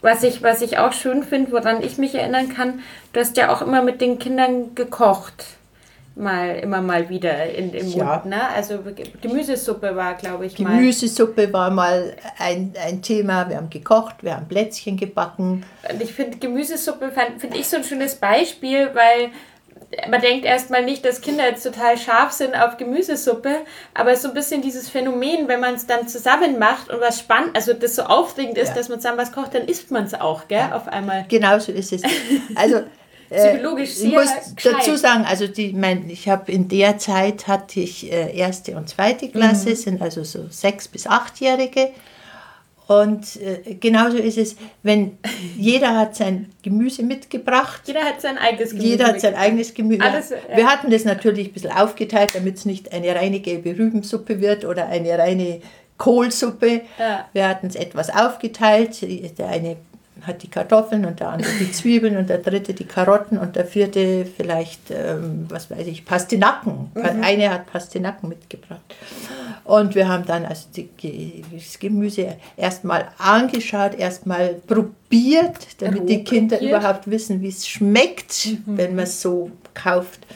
was, ich, was ich auch schön finde, woran ich mich erinnern kann, du hast ja auch immer mit den Kindern gekocht mal immer mal wieder in, im ja. Mund. Ne? Also Gemüsesuppe war, glaube ich, mal. Gemüsesuppe war mal ein, ein Thema. Wir haben gekocht, wir haben Plätzchen gebacken. Und ich finde Gemüsesuppe finde ich so ein schönes Beispiel, weil man denkt erstmal nicht, dass Kinder jetzt total scharf sind auf Gemüsesuppe, aber so ein bisschen dieses Phänomen, wenn man es dann zusammen macht und was spannend, also das so aufregend ist, ja. dass man zusammen was kocht, dann isst man es auch, gell, ja. auf einmal. Genau so ist es. Also Psychologisch sehr Ich muss gescheit. dazu sagen, also die, mein, ich habe in der Zeit hatte ich äh, erste und zweite Klasse, mhm. sind also so sechs bis achtjährige. Und äh, genauso ist es, wenn jeder hat sein Gemüse mitgebracht. Jeder hat sein eigenes Gemüse. Jeder hat sein eigenes Gemüse. Alles, ja. Wir hatten das natürlich ein bisschen aufgeteilt, damit es nicht eine reine gelbe Rübensuppe wird oder eine reine Kohlsuppe. Ja. Wir hatten es etwas aufgeteilt. Der eine hat die Kartoffeln und der andere die Zwiebeln und der dritte die Karotten und der vierte vielleicht, ähm, was weiß ich, Pastinaken. Mhm. Eine hat Pastinaken mitgebracht. Und wir haben dann also die, das Gemüse erstmal angeschaut, erstmal probiert, damit die Kinder probiert. überhaupt wissen, wie es schmeckt, mhm. wenn man es so kauft.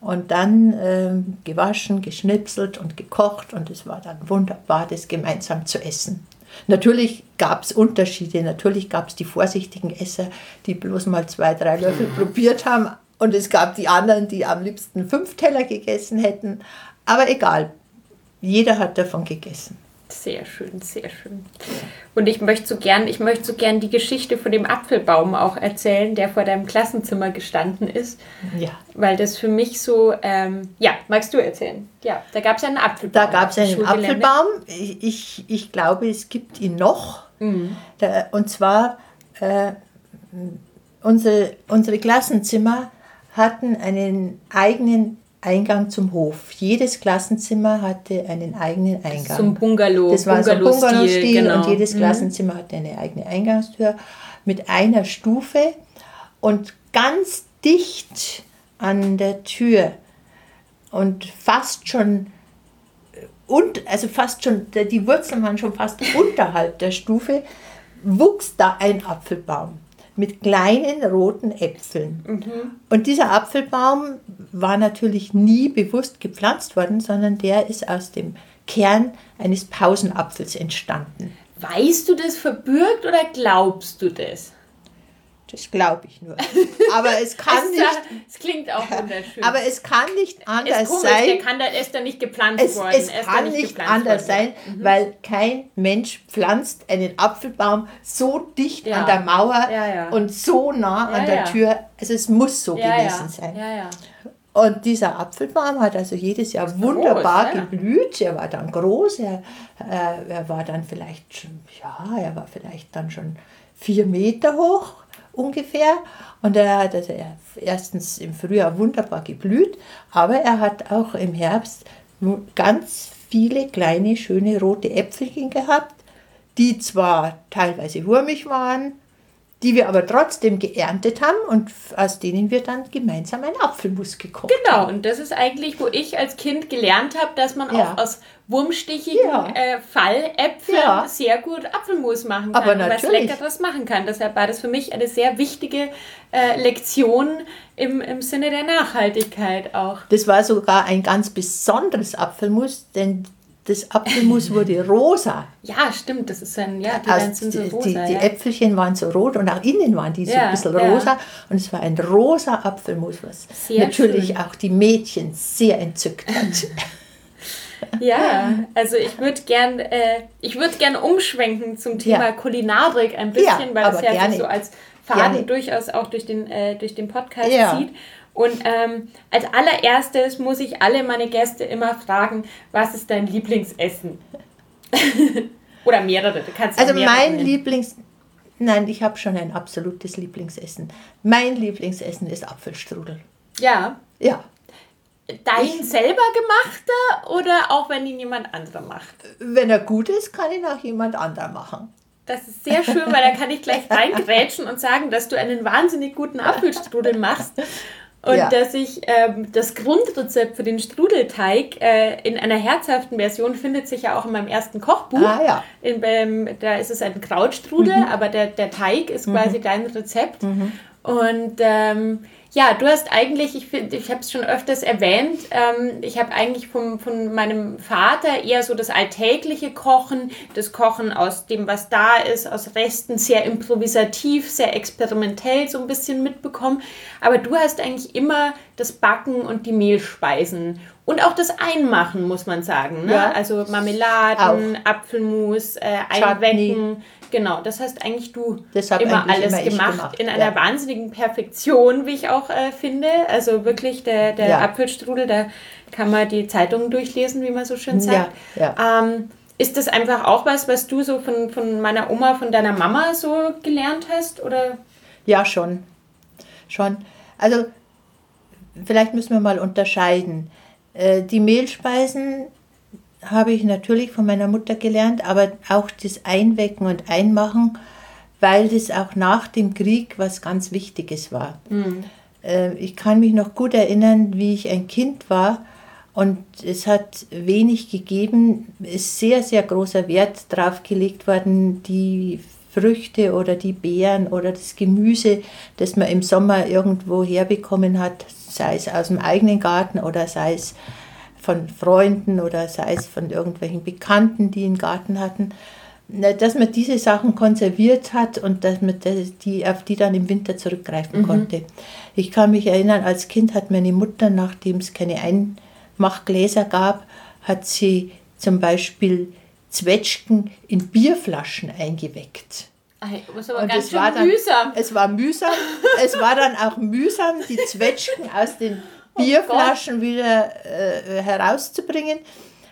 Und dann ähm, gewaschen, geschnipselt und gekocht und es war dann wunderbar, das gemeinsam zu essen. Natürlich gab es Unterschiede, natürlich gab es die vorsichtigen Esser, die bloß mal zwei, drei Löffel probiert haben und es gab die anderen, die am liebsten fünf Teller gegessen hätten. Aber egal, jeder hat davon gegessen. Sehr schön, sehr schön. Und ich möchte so gern, ich möchte so gern die Geschichte von dem Apfelbaum auch erzählen, der vor deinem Klassenzimmer gestanden ist. Ja. Weil das für mich so, ähm, ja, magst du erzählen? Ja, da gab es einen Apfelbaum. Da gab es einen Apfelbaum. Ich, ich glaube, es gibt ihn noch. Mhm. Und zwar, äh, unsere, unsere Klassenzimmer hatten einen eigenen Eingang zum Hof. Jedes Klassenzimmer hatte einen eigenen Eingang. Zum Bungalow. Das war Bungalow so ein Bungalow-Stil genau. und jedes mhm. Klassenzimmer hatte eine eigene Eingangstür mit einer Stufe und ganz dicht an der Tür und fast schon und also fast schon die Wurzeln waren schon fast unterhalb der Stufe wuchs da ein Apfelbaum mit kleinen roten Äpfeln. Mhm. Und dieser Apfelbaum war natürlich nie bewusst gepflanzt worden, sondern der ist aus dem Kern eines Pausenapfels entstanden. Weißt du das verbürgt oder glaubst du das? Das glaube ich nur. Aber es kann es nicht. Es klingt auch wunderschön. Aber es kann nicht anders komisch, sein. Der kann da, ist da nicht gepflanzt Es, worden. es da kann nicht gepflanzt anders sein, weil kein Mensch pflanzt einen Apfelbaum so dicht Ja. an der Mauer Ja, und so nah an der. Tür. Also es muss so gewesen sein. Und dieser Apfelbaum hat also jedes Jahr wunderbar groß, geblüht. Er war dann groß, er, äh, er war dann vielleicht schon, ja, er war vielleicht dann schon vier Meter hoch ungefähr. Und er hat er- erstens im Frühjahr wunderbar geblüht, aber er hat auch im Herbst ganz viele kleine, schöne rote Äpfelchen gehabt, die zwar teilweise wurmig waren, die wir aber trotzdem geerntet haben und aus denen wir dann gemeinsam ein Apfelmus gekocht haben. Genau, und das ist eigentlich, wo ich als Kind gelernt habe, dass man Ja. auch aus wurmstichigen Ja. äh, Falläpfeln Ja. sehr gut Apfelmus machen kann Aber und was natürlich. Leckeres machen kann. Deshalb war das für mich eine sehr wichtige äh, Lektion im, im Sinne der Nachhaltigkeit auch. Das war sogar ein ganz besonderes Apfelmus, denn das Apfelmus wurde rosa. Ja, stimmt, das ist ein, ja, die dann sind so rosa. die, die ja. Äpfelchen waren so rot und auch innen waren die so Ja, ein bisschen ja. rosa. Und es war ein rosa Apfelmus, was Sehr natürlich schön. auch die Mädchen sehr entzückt hat. Ja, also ich würde gern, äh, ich würde gern umschwenken zum Thema Ja. Kulinarik ein bisschen, Ja, weil das ja gerne. so als Faden Gerne. durchaus auch durch den, äh, durch den Podcast Ja. zieht. Und ähm, als allererstes muss ich alle meine Gäste immer fragen, was ist dein Lieblingsessen? Oder mehrere, du kannst Also mehrere mein nennen. Lieblings... Nein, ich habe schon ein absolutes Lieblingsessen. Mein Lieblingsessen ist Apfelstrudel. Ja, Ja, dein selber gemachter oder auch wenn ihn jemand anderer macht? wenn er gut ist, kann ihn auch jemand anderer machen. Das ist sehr schön, weil da kann ich gleich reingrätschen und sagen, dass du einen wahnsinnig guten Apfelstrudel machst. Und Ja. dass ich ähm, das Grundrezept für den Strudelteig äh, in einer herzhaften Version findet sich ja auch in meinem ersten Kochbuch. Ah ja. In, ähm, da ist es ein Krautstrudel, Mhm. aber der, der Teig ist quasi dein Rezept. Und ähm, ja, du hast eigentlich, ich, ich habe es schon öfters erwähnt, ähm, ich habe eigentlich vom, von meinem Vater eher so das alltägliche Kochen, das Kochen aus dem, was da ist, aus Resten, sehr improvisativ, sehr experimentell so ein bisschen mitbekommen. Aber du hast eigentlich immer das Backen und die Mehlspeisen und auch das Einmachen, muss man sagen. Ne? Ja. Also Marmeladen, Apfelmus, äh, Einwecken. Genau, das hast eigentlich du Das hab immer eigentlich alles immer gemacht, gemacht, in einer ja. wahnsinnigen Perfektion, wie ich auch äh, finde. Also wirklich der, der Ja. Apfelstrudel, da kann man die Zeitungen durchlesen, wie man so schön sagt. Ja, Ähm, ist das einfach auch was, was du so von, von meiner Oma, von deiner Mama so gelernt hast? Oder? Ja, schon. Schon. Also, vielleicht müssen wir mal unterscheiden. Äh, Die Mehlspeisen habe ich natürlich von meiner Mutter gelernt, aber auch das Einwecken und Einmachen, weil das auch nach dem Krieg was ganz Wichtiges war. Äh, Ich kann mich noch gut erinnern, wie ich ein Kind war und es hat wenig gegeben, es ist sehr, sehr großer Wert drauf gelegt worden, die Früchte oder die Beeren oder das Gemüse, das man im Sommer irgendwo herbekommen hat, sei es aus dem eigenen Garten oder sei es von Freunden oder sei es von irgendwelchen Bekannten, die einen Garten hatten, dass man diese Sachen konserviert hat und dass man die, auf die dann im Winter zurückgreifen konnte. Ich kann mich erinnern, als Kind hat meine Mutter, nachdem es keine Einmachgläser gab, hat sie zum Beispiel Zwetschgen in Bierflaschen eingeweckt. Das aber Und ganz es schön war dann, mühsam. Es war mühsam. es war dann auch mühsam, die Zwetschgen aus den Oh Bierflaschen wieder äh, herauszubringen.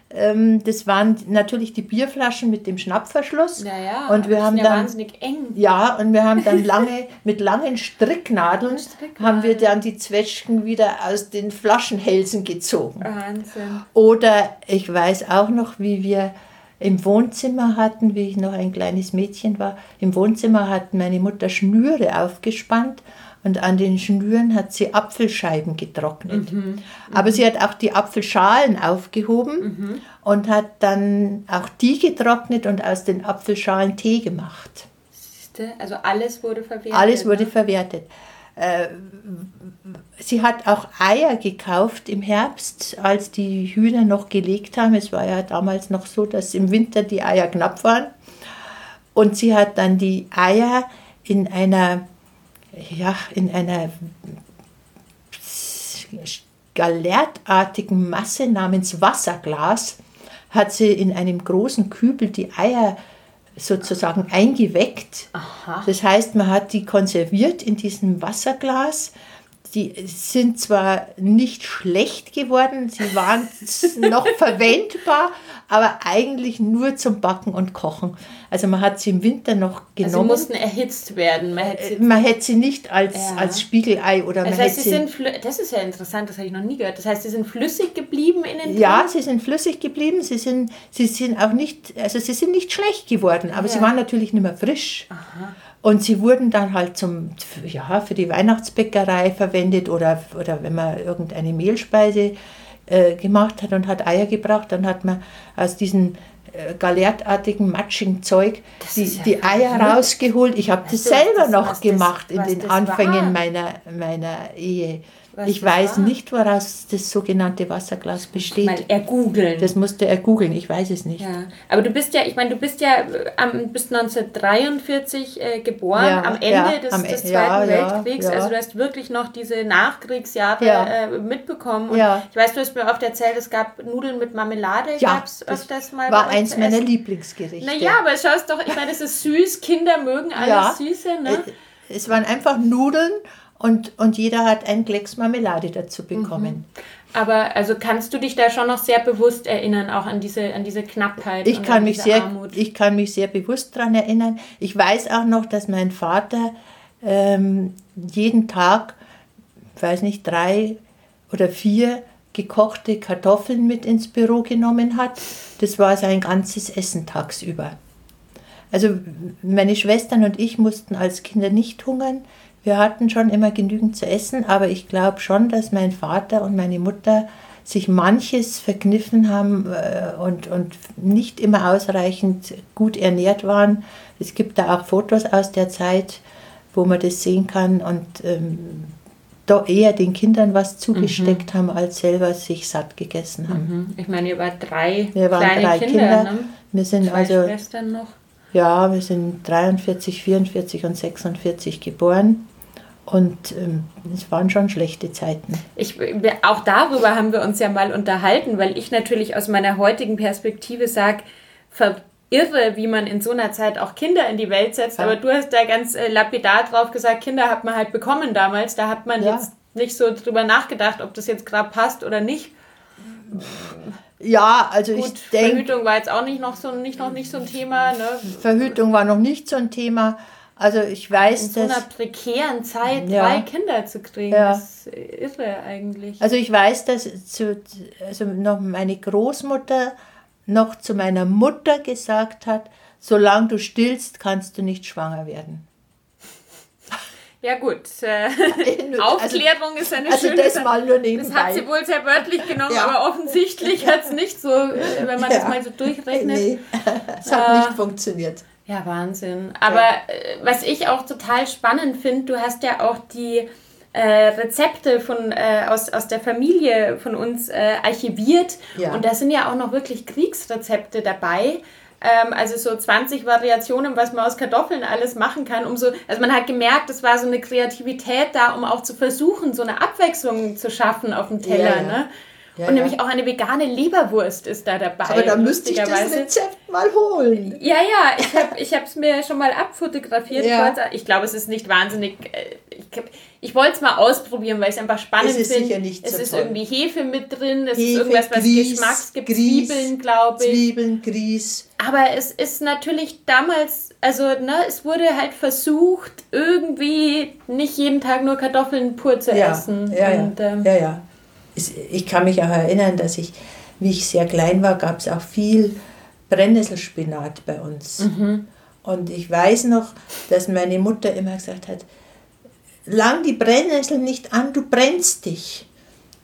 Ähm, das waren natürlich die Bierflaschen mit dem Schnappverschluss. Naja, und wir haben ja dann wahnsinnig eng. ja, und wir haben dann lange mit langen Stricknadeln Stricknadeln. haben wir dann die Zwetschgen wieder aus den Flaschenhälsen gezogen. Wahnsinn. Oder ich weiß auch noch, wie wir im Wohnzimmer hatten, wie ich noch ein kleines Mädchen war. Im Wohnzimmer hat meine Mutter Schnüre aufgespannt und an den Schnüren hat sie Apfelscheiben getrocknet. Aber sie hat auch die Apfelschalen aufgehoben und hat dann auch die getrocknet und aus den Apfelschalen Tee gemacht. Siehste? Also alles wurde verwertet. Alles wurde ne? verwertet. Äh, Sie hat auch Eier gekauft im Herbst, als die Hühner noch gelegt haben. Es war ja damals noch so, dass im Winter die Eier knapp waren. Und sie hat dann die Eier in einer ja, in einer galertartigen Masse namens Wasserglas hat sie in einem großen Kübel die Eier sozusagen eingeweckt. Aha. Das heißt, man hat die konserviert in diesem Wasserglas die sind zwar nicht schlecht geworden, sie waren noch verwendbar, aber eigentlich nur zum Backen und Kochen. Also man hat sie im Winter noch genommen. Also sie mussten erhitzt werden. Man hätte sie, äh, man hätte sie nicht als, ja. als Spiegelei oder das man heißt, sie sind Das ist ja interessant, das habe ich noch nie gehört. Das heißt, sie sind flüssig geblieben in den Ja, sie sind flüssig geblieben. Sie sind, sie sind auch nicht, also sie sind nicht schlecht geworden, aber ja. sie waren natürlich nicht mehr frisch. Aha. Und sie wurden dann halt zum, ja, für die Weihnachtsbäckerei verwendet oder, oder wenn man irgendeine Mehlspeise äh, gemacht hat und hat Eier gebraucht, dann hat man aus diesem äh, galertartigen, matschigen Zeug die, ja die Eier rausgeholt. Ich habe das selber das, noch gemacht das, in den Anfängen meiner, meiner Ehe. Was ich weiß war? nicht, woraus das sogenannte Wasserglas besteht. Mal ergoogeln. Das musste er googeln, ich weiß es nicht. Ja. Aber du bist ja, ich meine, du bist ja am, bist 1943 äh, geboren, ja, am Ende ja, des, am, des e- Zweiten Weltkriegs. Also du hast wirklich noch diese Nachkriegsjahre äh, mitbekommen. Und ich weiß, du hast mir oft erzählt, es gab Nudeln mit Marmelade, ja, gab es öfters mal. War eins meiner Lieblingsgerichte. Naja, aber schau es doch, ich meine, es ist süß, Kinder mögen alles Süße, ne? Es waren einfach Nudeln und, und jeder hat ein Klecks Marmelade dazu bekommen. Mhm. Aber also kannst du dich da schon noch sehr bewusst erinnern, auch an diese, an diese Knappheit? Ich kann, mich sehr, Armut? ich kann mich sehr bewusst daran erinnern. Ich weiß auch noch, dass mein Vater ähm, jeden Tag, weiß nicht, drei oder vier gekochte Kartoffeln mit ins Büro genommen hat. Das war sein ganzes Essen tagsüber. Also meine Schwestern und ich mussten als Kinder nicht hungern. Wir hatten schon immer genügend zu essen, aber ich glaube schon, dass mein Vater und meine Mutter sich manches verkniffen haben äh, und, und nicht immer ausreichend gut ernährt waren. Es gibt da auch Fotos aus der Zeit, wo man das sehen kann und ähm, doch eher den Kindern was zugesteckt mhm. haben, als selber sich satt gegessen haben. Mhm. Ich meine, ihr wart drei wir waren kleine drei Kinder. Kinder. Ne? Wir sind Zwei also, Schwestern noch. Ja, wir sind 43, 44 und 46 geboren. Und ähm, es waren schon schlechte Zeiten. Ich, auch darüber haben wir uns ja mal unterhalten, weil ich natürlich aus meiner heutigen Perspektive sage, irre, wie man in so einer Zeit auch Kinder in die Welt setzt. Ja. Aber du hast da ganz äh, lapidar drauf gesagt, Kinder hat man halt bekommen damals. Da hat man ja. jetzt nicht so drüber nachgedacht, ob das jetzt gerade passt oder nicht. Ja, also Gut, ich denke. Verhütung war jetzt auch nicht noch so, nicht noch nicht so ein Thema. Ne? Verhütung war noch nicht so ein Thema. Also ich weiß, In so einer prekären Zeit ja, drei Kinder zu kriegen, ja. das ist irre eigentlich. Also ich weiß, dass zu, also noch meine Großmutter noch zu meiner Mutter gesagt hat, solange du stillst, kannst du nicht schwanger werden. Ja gut, äh, Aufklärung also, ist eine also schöne das, mal nur nebenbei. das hat sie wohl sehr wörtlich genommen, ja. aber offensichtlich hat es nicht so, äh, wenn man ja. das mal so durchrechnet. Nee, es hat äh, nicht funktioniert. Ja, Wahnsinn. Aber ja. Äh, was ich auch total spannend finde, du hast ja auch die äh, Rezepte von, äh, aus, aus der Familie von uns äh, archiviert. Ja. Und da sind ja auch noch wirklich Kriegsrezepte dabei. Ähm, also so 20 Variationen, was man aus Kartoffeln alles machen kann. Um so, also man hat gemerkt, es war so eine Kreativität da, um auch zu versuchen, so eine Abwechslung zu schaffen auf dem Teller. Ja, ne? Ja, und nämlich auch eine vegane Leberwurst ist da dabei. Aber da müsste ich das Rezept mal holen. Ja, ja, ich habe ich es mir schon mal abfotografiert. Ja. Ich glaube, es ist nicht wahnsinnig. Äh, ich, ich wollte es mal ausprobieren, weil ich es einfach spannend finde. Es ist find. sicher nicht Es so ist toll. irgendwie Hefe mit drin, es Hefe, ist irgendwas, was Grieß, Geschmacks gibt. Grieß, Zwiebeln, glaube ich. Zwiebeln, Grieß. Aber es ist natürlich damals, also ne, es wurde halt versucht, irgendwie nicht jeden Tag nur Kartoffeln pur zu ja, essen. Ja, Und, ähm, ja, ja ich kann mich auch erinnern, dass ich, wie ich sehr klein war, gab es auch viel Brennnesselspinat bei uns. Mhm. Und ich weiß noch, dass meine Mutter immer gesagt hat, lang die Brennnessel nicht an, du brennst dich.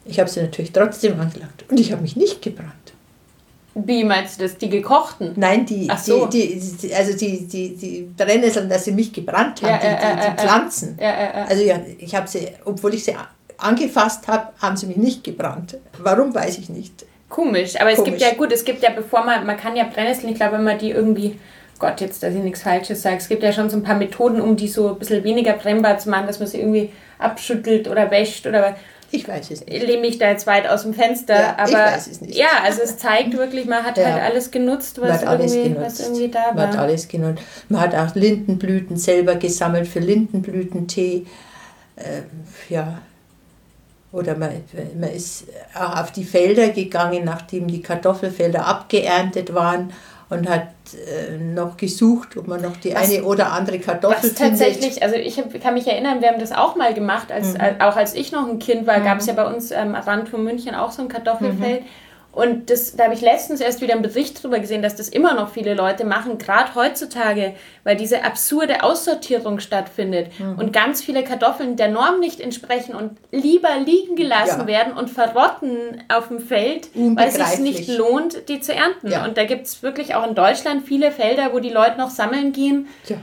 Ich habe sie natürlich trotzdem angelagt und ich habe mich nicht gebrannt. Wie meinst du das? Die gekochten? Nein, die, so. die, die, also die, die, die Brennnesseln, dass sie mich gebrannt haben, ja, die, die, die, Pflanzen. Ja, also ja, ich habe sie, obwohl ich sie angefasst habe, haben sie mich nicht gebrannt. Warum, weiß ich nicht. Komisch, aber es Komisch. gibt ja, gut, es gibt ja, bevor man, man kann ja Brennnesseln, ich glaube, wenn man die irgendwie Gott, jetzt, dass ich nichts Falsches sage, es gibt ja schon so ein paar Methoden, um die so ein bisschen weniger brennbar zu machen, dass man sie irgendwie abschüttelt oder wäscht oder ich weiß es nicht. Ich lehne mich da jetzt weit aus dem Fenster, ja, aber ich weiß es nicht. ja, also es zeigt wirklich, man hat ja. halt alles genutzt, was, alles irgendwie, genutzt. was irgendwie da war. Man hat alles genutzt. Man hat auch Lindenblüten selber gesammelt für Lindenblütentee. Äh, ja. Oder man, man ist auch auf die Felder gegangen, nachdem die Kartoffelfelder abgeerntet waren und hat äh, noch gesucht, ob man noch die was, eine oder andere Kartoffel was tatsächlich, also ich hab, kann mich erinnern, wir haben das auch mal gemacht, als, mhm. äh, auch als ich noch ein Kind war, mhm. gab es ja bei uns ähm, am Rand von München auch so ein Kartoffelfeld. Mhm. Und das, da habe ich letztens erst wieder einen Bericht darüber gesehen, dass das immer noch viele Leute machen, gerade heutzutage, weil diese absurde Aussortierung stattfindet mhm. und ganz viele Kartoffeln der Norm nicht entsprechen und lieber liegen gelassen ja. werden und verrotten auf dem Feld, weil es sich nicht lohnt, die zu ernten. Ja. Und da gibt es wirklich auch in Deutschland viele Felder, wo die Leute noch sammeln gehen. Ja.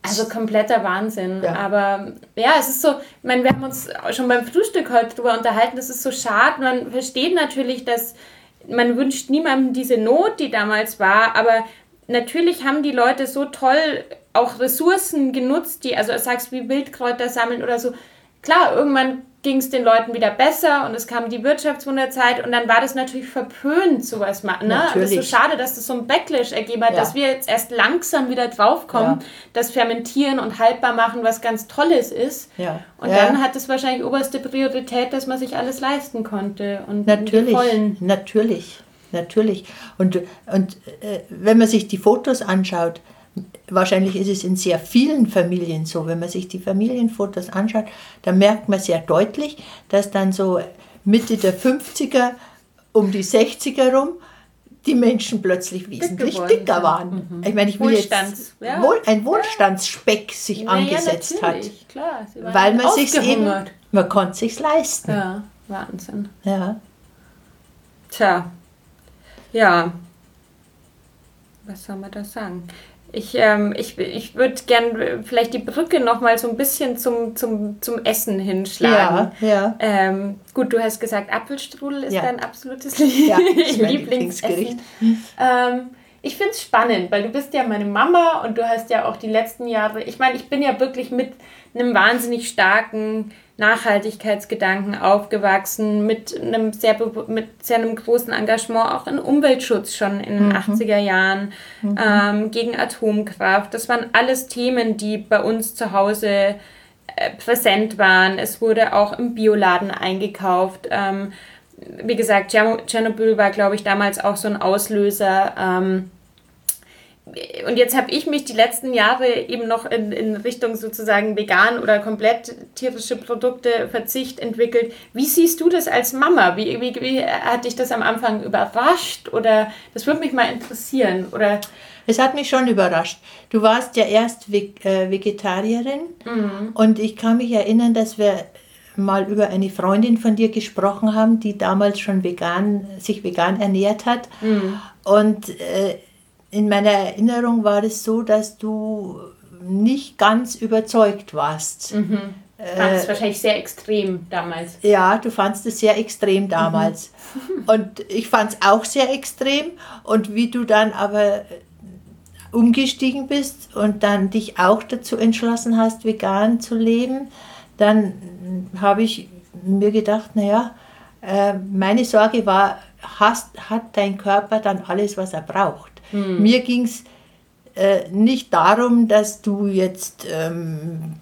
Also kompletter Wahnsinn. Ja. Aber ja, es ist so, ich meine, wir haben uns schon beim Frühstück heute darüber unterhalten, das ist so schade. Man versteht natürlich, dass man wünscht niemandem diese Not, die damals war, aber natürlich haben die Leute so toll auch Ressourcen genutzt, die, also sagst wie Wildkräuter sammeln oder so. Klar, irgendwann ging es den Leuten wieder besser und es kam die Wirtschaftswunderzeit und dann war das natürlich verpönt, sowas machen. Ne? Das ist so schade, dass das so ein Backlash ergeben hat, ja. dass wir jetzt erst langsam wieder draufkommen, ja. dass Fermentieren und haltbar machen was ganz Tolles ist. Ja. Und dann hat es wahrscheinlich oberste Priorität, dass man sich alles leisten konnte. Und natürlich, natürlich, natürlich. Und, und äh, wenn man sich die Fotos anschaut, wahrscheinlich ist es in sehr vielen Familien so, wenn man sich die Familienfotos anschaut, dann merkt man sehr deutlich, dass dann so Mitte der 50er um die 60er rum die Menschen plötzlich wesentlich Dick dicker waren. Mhm. Ich meine, ich will jetzt ja. wohl, ein Wohlstandsspeck sich ja, angesetzt ja, hat, klar. weil man sich eben, man konnte sich leisten. Ja, Wahnsinn. Ja. Tja, ja. Was soll man da sagen? Ich, ähm, ich, ich würde gern vielleicht die Brücke noch mal so ein bisschen zum, zum, zum Essen hinschlagen. Ja, ja. Ähm, gut, du hast gesagt, Apfelstrudel ist ja. dein absolutes ja, Lieblingsessen. Ähm, ich finde es spannend, weil du bist ja meine Mama und du hast ja auch die letzten Jahre, ich meine, ich bin ja wirklich mit einem wahnsinnig starken Nachhaltigkeitsgedanken aufgewachsen, mit einem sehr, mit sehr einem großen Engagement auch in Umweltschutz schon in den mhm. 80er Jahren, mhm. ähm, gegen Atomkraft. Das waren alles Themen, die bei uns zu Hause äh, präsent waren. Es wurde auch im Bioladen eingekauft. Ähm, wie gesagt, Tschernobyl war, glaube ich, damals auch so ein Auslöser. Ähm, und jetzt habe ich mich die letzten Jahre eben noch in, in Richtung sozusagen vegan oder komplett tierische Produkte Verzicht entwickelt. Wie siehst du das als Mama? Wie, wie, wie hat dich das am Anfang überrascht? Oder das würde mich mal interessieren. Oder es hat mich schon überrascht. Du warst ja erst äh, Vegetarierin mhm. und ich kann mich erinnern, dass wir mal über eine Freundin von dir gesprochen haben, die damals schon vegan, sich vegan ernährt hat. Mhm. Und äh, in meiner Erinnerung war es so, dass du nicht ganz überzeugt warst. Mhm. Du fandest es äh, wahrscheinlich sehr extrem damals. Ja, du fandest es sehr extrem damals. Mhm. Und ich fand es auch sehr extrem. Und wie du dann aber umgestiegen bist und dann dich auch dazu entschlossen hast, vegan zu leben, dann habe ich mir gedacht, naja, äh, meine Sorge war, hast, hat dein Körper dann alles, was er braucht? Hm. Mir ging es äh, nicht darum, dass du jetzt ähm,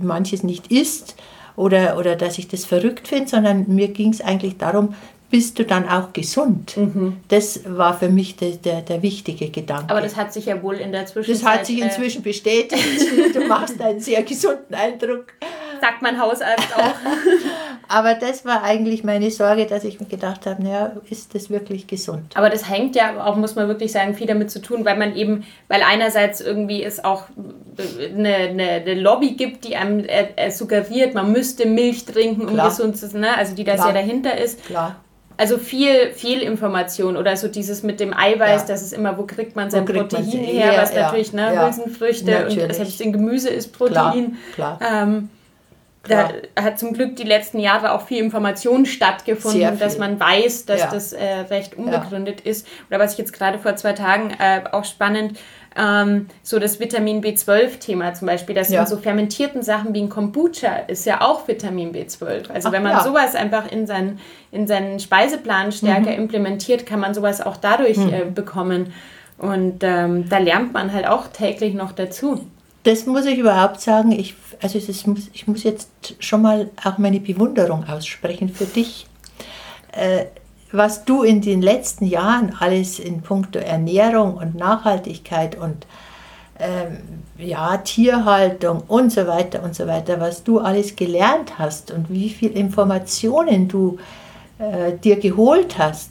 manches nicht isst oder, oder dass ich das verrückt finde, sondern mir ging es eigentlich darum, bist du dann auch gesund? Mhm. Das war für mich der, der, der, wichtige Gedanke. Aber das hat sich ja wohl in der Zwischenzeit... Das hat sich inzwischen bestätigt. du machst einen sehr gesunden Eindruck. Sagt mein Hausarzt auch. Aber das war eigentlich meine Sorge, dass ich mir gedacht habe, naja, ist das wirklich gesund? Aber das hängt ja auch, muss man wirklich sagen, viel damit zu tun, weil man eben, weil einerseits irgendwie es auch eine, eine, eine Lobby gibt, die einem äh, äh suggeriert, man müsste Milch trinken, um Klar. gesund zu sein, ne? also die das Klar. ja dahinter ist. Klar. Also viel, viel Information oder so dieses mit dem Eiweiß, ja. das ist immer, wo kriegt man sein kriegt Protein her, her, was ja, natürlich, ne, ja, Hülsenfrüchte natürlich. und selbst in Gemüse ist Protein. Klar, klar. Ähm, da hat zum Glück die letzten Jahre auch viel Information stattgefunden, dass man weiß, dass ja. das äh, recht unbegründet ja. ist. Oder was ich jetzt gerade vor zwei Tagen äh, auch spannend, ähm, so das Vitamin B12-Thema zum Beispiel, dass ja. in so fermentierten Sachen wie ein Kombucha ist ja auch Vitamin B12. Also Ach, wenn man sowas einfach in seinen, in seinen Speiseplan stärker mhm. implementiert, kann man sowas auch dadurch mhm. äh, bekommen. Und ähm, da lernt man halt auch täglich noch dazu. Das muss ich überhaupt sagen. Ich, also muss, ich muss jetzt schon mal auch meine Bewunderung aussprechen für dich. Äh, was du in den letzten Jahren alles in puncto Ernährung und Nachhaltigkeit und ähm, ja, Tierhaltung und so weiter und so weiter, was du alles gelernt hast und wie viele Informationen du äh, dir geholt hast,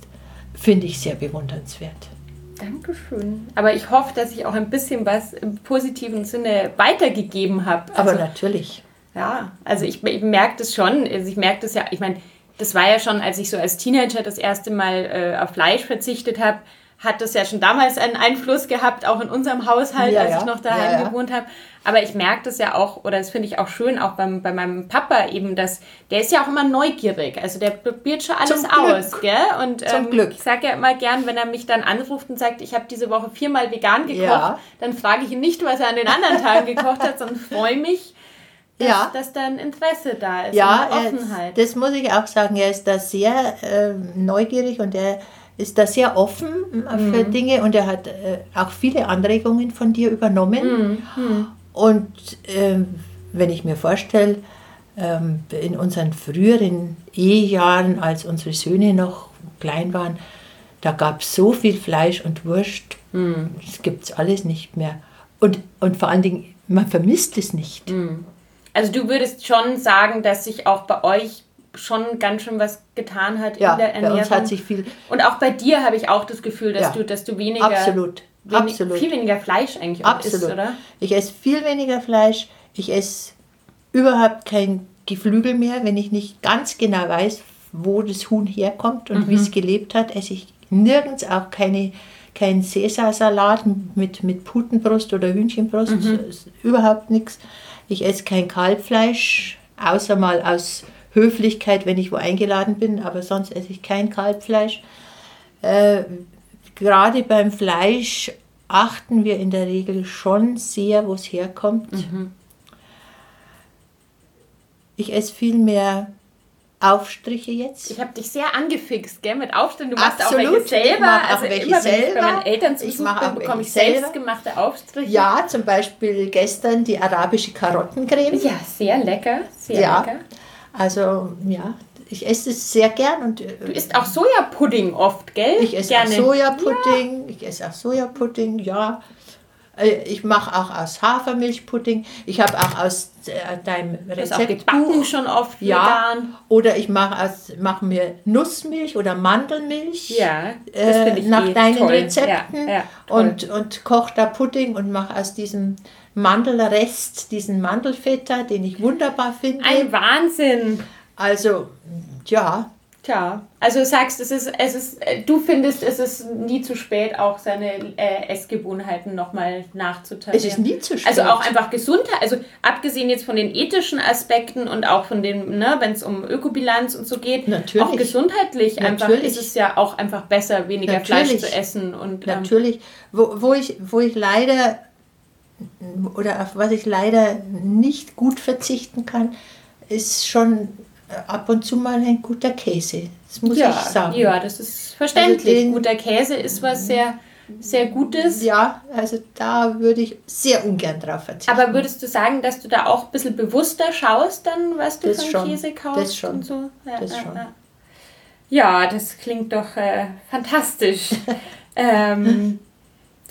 finde ich sehr bewundernswert. Dankeschön. Aber ich hoffe, dass ich auch ein bisschen was im positiven Sinne weitergegeben habe. Also, Aber natürlich. Ja, also ich, ich merke das schon. Also ich merke das ja, ich meine, das war ja schon, als ich so als Teenager das erste Mal äh, auf Fleisch verzichtet habe, hat das ja schon damals einen Einfluss gehabt, auch in unserem Haushalt, ja, als ja. ich noch daheim ja, gewohnt habe. Aber ich merke das ja auch, oder das finde ich auch schön, auch beim, bei meinem Papa eben, dass der ist ja auch immer neugierig. Also der probiert schon alles Zum aus, Glück. gell? Und Zum ähm, Glück. ich sage ja immer gern, wenn er mich dann anruft und sagt, ich habe diese Woche viermal vegan gekocht, dann frage ich ihn nicht, was er an den anderen Tagen gekocht hat, sondern freue mich, dass, ja. dass da ein Interesse da ist, ja, eine Offenheit. das muss ich auch sagen, er ist da sehr äh, neugierig und er ist da sehr offen äh, für mhm. Dinge und er hat äh, auch viele Anregungen von dir übernommen. Mhm. mhm. Und äh, wenn ich mir vorstelle, ähm, in unseren früheren Ehejahren, als unsere Söhne noch klein waren, da gab es so viel Fleisch und Wurst, mhm. das gibt es alles nicht mehr. Und, und vor allen Dingen, man vermisst es nicht. Mhm. Also du würdest schon sagen, dass sich auch bei euch schon ganz schön was getan hat ja, in der Ernährung. Bei uns hat sich viel. Und auch bei dir habe ich auch das Gefühl, dass ja, du, dass du weniger. Absolut. Wenig, absolut. Viel weniger Fleisch eigentlich absolut. isst, oder? Ich esse viel weniger Fleisch. Ich esse überhaupt kein Geflügel mehr, wenn ich nicht ganz genau weiß, wo das Huhn herkommt und mhm. wie es gelebt hat, esse ich nirgends auch keine kein Cäsarsalat mit, mit Putenbrust oder Hühnchenbrust, mhm. überhaupt nichts. Ich esse kein Kalbfleisch, außer mal aus Höflichkeit, wenn ich wo eingeladen bin, aber sonst esse ich kein Kalbfleisch. Äh, gerade beim Fleisch achten wir in der Regel schon sehr, wo es herkommt. Mhm. Ich esse viel mehr Aufstriche jetzt. Ich habe dich sehr angefixt, gell, mit Aufstrichen. Du machst Absolut. auch welche selber. also welche immer, selber. wenn ich bei meinen Eltern zu Besuch bin, bekomme ich selbstgemachte Aufstriche. Ja, zum Beispiel gestern die arabische Karottencreme. Ja, sehr lecker, sehr ja. lecker. Also, ja, ich esse es sehr gern. Und, äh, du isst auch Sojapudding oft, gell? Ich esse Gerne. auch Sojapudding. Ja. Ich esse auch Sojapudding, ja. Äh, ich mache auch aus Hafermilchpudding. Ich habe auch aus äh, deinem Rezeptbuch schon oft ja. Vegan. Oder ich mache mach mir Nussmilch oder Mandelmilch. Ja, das äh, ich nach eh deinen toll. Rezepten ja, ja, und und koche da Pudding und mache aus diesem Mandelrest diesen Mandelfetter, den ich wunderbar finde. Ein Wahnsinn. Also ja, Tja, also du sagst, es ist, es ist, äh, du findest, es ist nie zu spät, auch seine äh, Essgewohnheiten nochmal nachzutrainieren. Es ist nie zu spät. Also auch einfach Gesundheit, also abgesehen jetzt von den ethischen Aspekten und auch von dem, ne, wenn es um Ökobilanz und so geht, Natürlich. auch gesundheitlich Natürlich. einfach ist es ja auch einfach besser, weniger Natürlich. Fleisch zu essen. Und, ähm, Natürlich. Wo, wo, ich, wo ich leider, oder auf was ich leider nicht gut verzichten kann, ist schon ab und zu mal ein guter Käse. Das muss ja, ich sagen. Ja, das ist verständlich. Also den, guter Käse ist was sehr, sehr Gutes. Ja, also da würde ich sehr ungern drauf verzichten. Aber würdest du sagen, dass du da auch ein bisschen bewusster schaust, dann, was du das von schon, Käse kaufst? Das schon. Und so? Ja, das ja, schon. Ja. das klingt doch äh, fantastisch. ähm,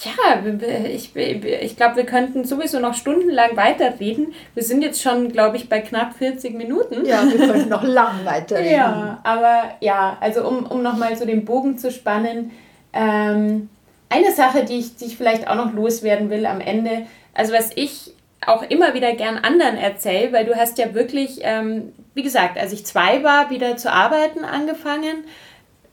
ja, ich, ich glaube, wir könnten sowieso noch stundenlang weiterreden. Wir sind jetzt schon, glaube ich, bei knapp 40 Minuten. Ja, wir könnten noch lang weiterreden. Ja, aber ja, also um, um nochmal so den Bogen zu spannen. Ähm, eine Sache, die ich, die ich vielleicht auch noch loswerden will am Ende, also was ich auch immer wieder gern anderen erzähle, weil du hast ja wirklich, ähm, wie gesagt, als ich zwei war, wieder zu arbeiten angefangen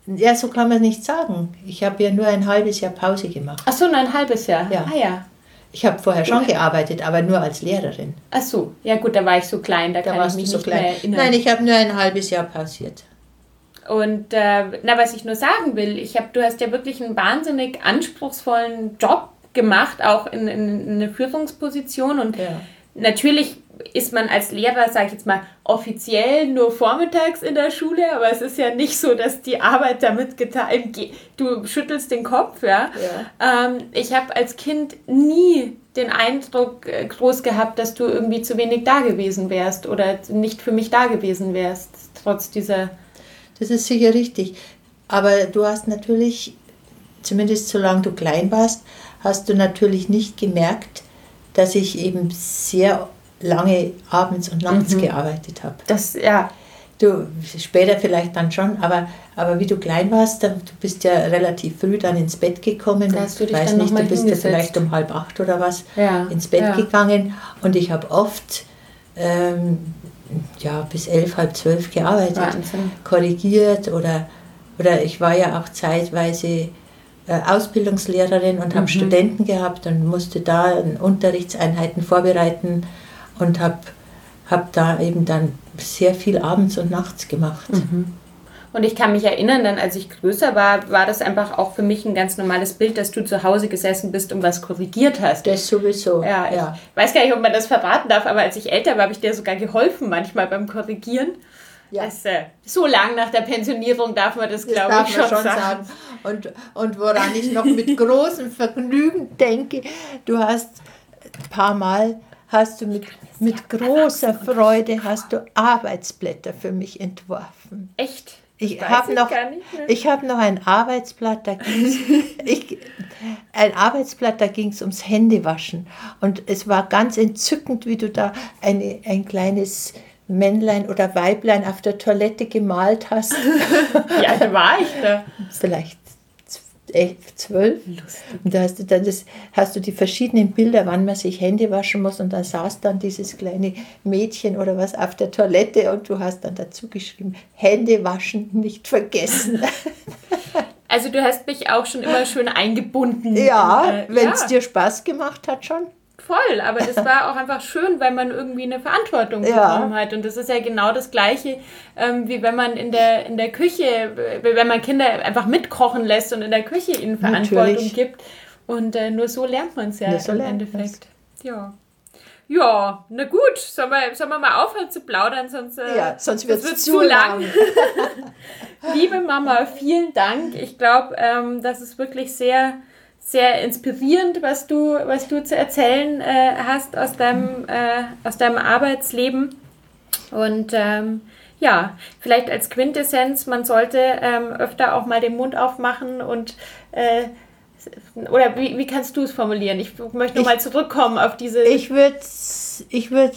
ja, so kann man nicht sagen. Ich habe ja nur ein halbes Jahr Pause gemacht. Ach so, nur ein halbes Jahr? Ja. Ah, ja. Ich habe vorher schon gearbeitet, aber nur als Lehrerin. Ach so, ja gut, da war ich so klein, da, da kann ich mich so nicht klein. mehr erinnern. Nein, ich habe nur ein halbes Jahr pausiert. Und äh, na, was ich nur sagen will, ich hab, du hast ja wirklich einen wahnsinnig anspruchsvollen Job gemacht, auch in, in, in eine Führungsposition. Und ja. natürlich ist man als Lehrer, sage ich jetzt mal, offiziell nur vormittags in der Schule, aber es ist ja nicht so, dass die Arbeit damit getan Du schüttelst den Kopf, ja. ja. Ähm, ich habe als Kind nie den Eindruck äh, groß gehabt, dass du irgendwie zu wenig da gewesen wärst oder nicht für mich da gewesen wärst, trotz dieser. Das ist sicher richtig. Aber du hast natürlich, zumindest solange du klein warst, hast du natürlich nicht gemerkt, dass ich eben sehr lange abends und nachts mhm. gearbeitet habe. Das, ja. Du, später vielleicht dann schon, aber, aber wie du klein warst, du bist ja relativ früh dann ins Bett gekommen. Da hast du dich weiß dann nicht, du bist ja vielleicht um halb acht oder was ja, ins Bett ja. gegangen und ich habe oft ähm, ja, bis elf, halb zwölf gearbeitet, Wahnsinn. korrigiert oder, oder ich war ja auch zeitweise äh, Ausbildungslehrerin und habe mhm. Studenten gehabt und musste da Unterrichtseinheiten vorbereiten und habe hab da eben dann sehr viel abends und nachts gemacht. Mhm. Und ich kann mich erinnern, dann als ich größer war, war das einfach auch für mich ein ganz normales Bild, dass du zu Hause gesessen bist und was korrigiert hast. Das sowieso. Ja, ja. ich weiß gar nicht, ob man das verraten darf, aber als ich älter war, habe ich dir sogar geholfen manchmal beim Korrigieren. Ja. Das, äh, so lang nach der Pensionierung darf man das, glaube ich, schon, schon sagen. sagen. Und, und woran ich noch mit großem Vergnügen denke, du hast ein paar Mal hast du mit, mit großer Freude hast du Arbeitsblätter für mich entworfen. Echt? Ich habe noch, ich hab noch ein Arbeitsblatt, da ging's, ich, ein Arbeitsblatt, da ging es ums Händewaschen. Und es war ganz entzückend, wie du da eine, ein kleines Männlein oder Weiblein auf der Toilette gemalt hast. ja, da war ich da. Vielleicht elf, zwölf. Und da hast du dann das, hast du die verschiedenen Bilder, wann man sich Hände waschen muss und da saß dann dieses kleine Mädchen oder was auf der Toilette und du hast dann dazu geschrieben, Hände waschen nicht vergessen. Also du hast mich auch schon immer schön eingebunden. Ja, äh, wenn es ja. dir Spaß gemacht hat schon voll, aber das war auch einfach schön, weil man irgendwie eine Verantwortung ja. bekommen hat. Und das ist ja genau das Gleiche, ähm, wie wenn man in der, in der Küche, wenn man Kinder einfach mitkochen lässt und in der Küche ihnen Verantwortung Natürlich. gibt. Und äh, nur so lernt man es ja so im Endeffekt. Ja. Ja, na gut, sollen wir, sollen wir mal aufhören zu plaudern, sonst, äh, ja, sonst wird es zu lang. lang. Liebe Mama, vielen Dank. Ich glaube, ähm, das ist wirklich sehr sehr inspirierend, was du, was du zu erzählen äh, hast aus deinem, äh, aus deinem Arbeitsleben. Und ähm, ja, vielleicht als Quintessenz, man sollte ähm, öfter auch mal den Mund aufmachen und äh, oder wie, wie kannst du es formulieren? Ich möchte nochmal zurückkommen auf diese. Ich würde, ich würd,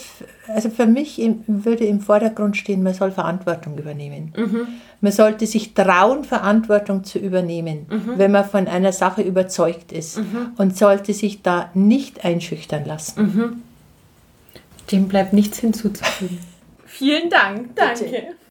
also für mich im, würde im Vordergrund stehen, man soll Verantwortung übernehmen. Mhm. Man sollte sich trauen, Verantwortung zu übernehmen, mhm. wenn man von einer Sache überzeugt ist mhm. und sollte sich da nicht einschüchtern lassen. Mhm. Dem bleibt nichts hinzuzufügen. Vielen Dank. Danke. Bitte.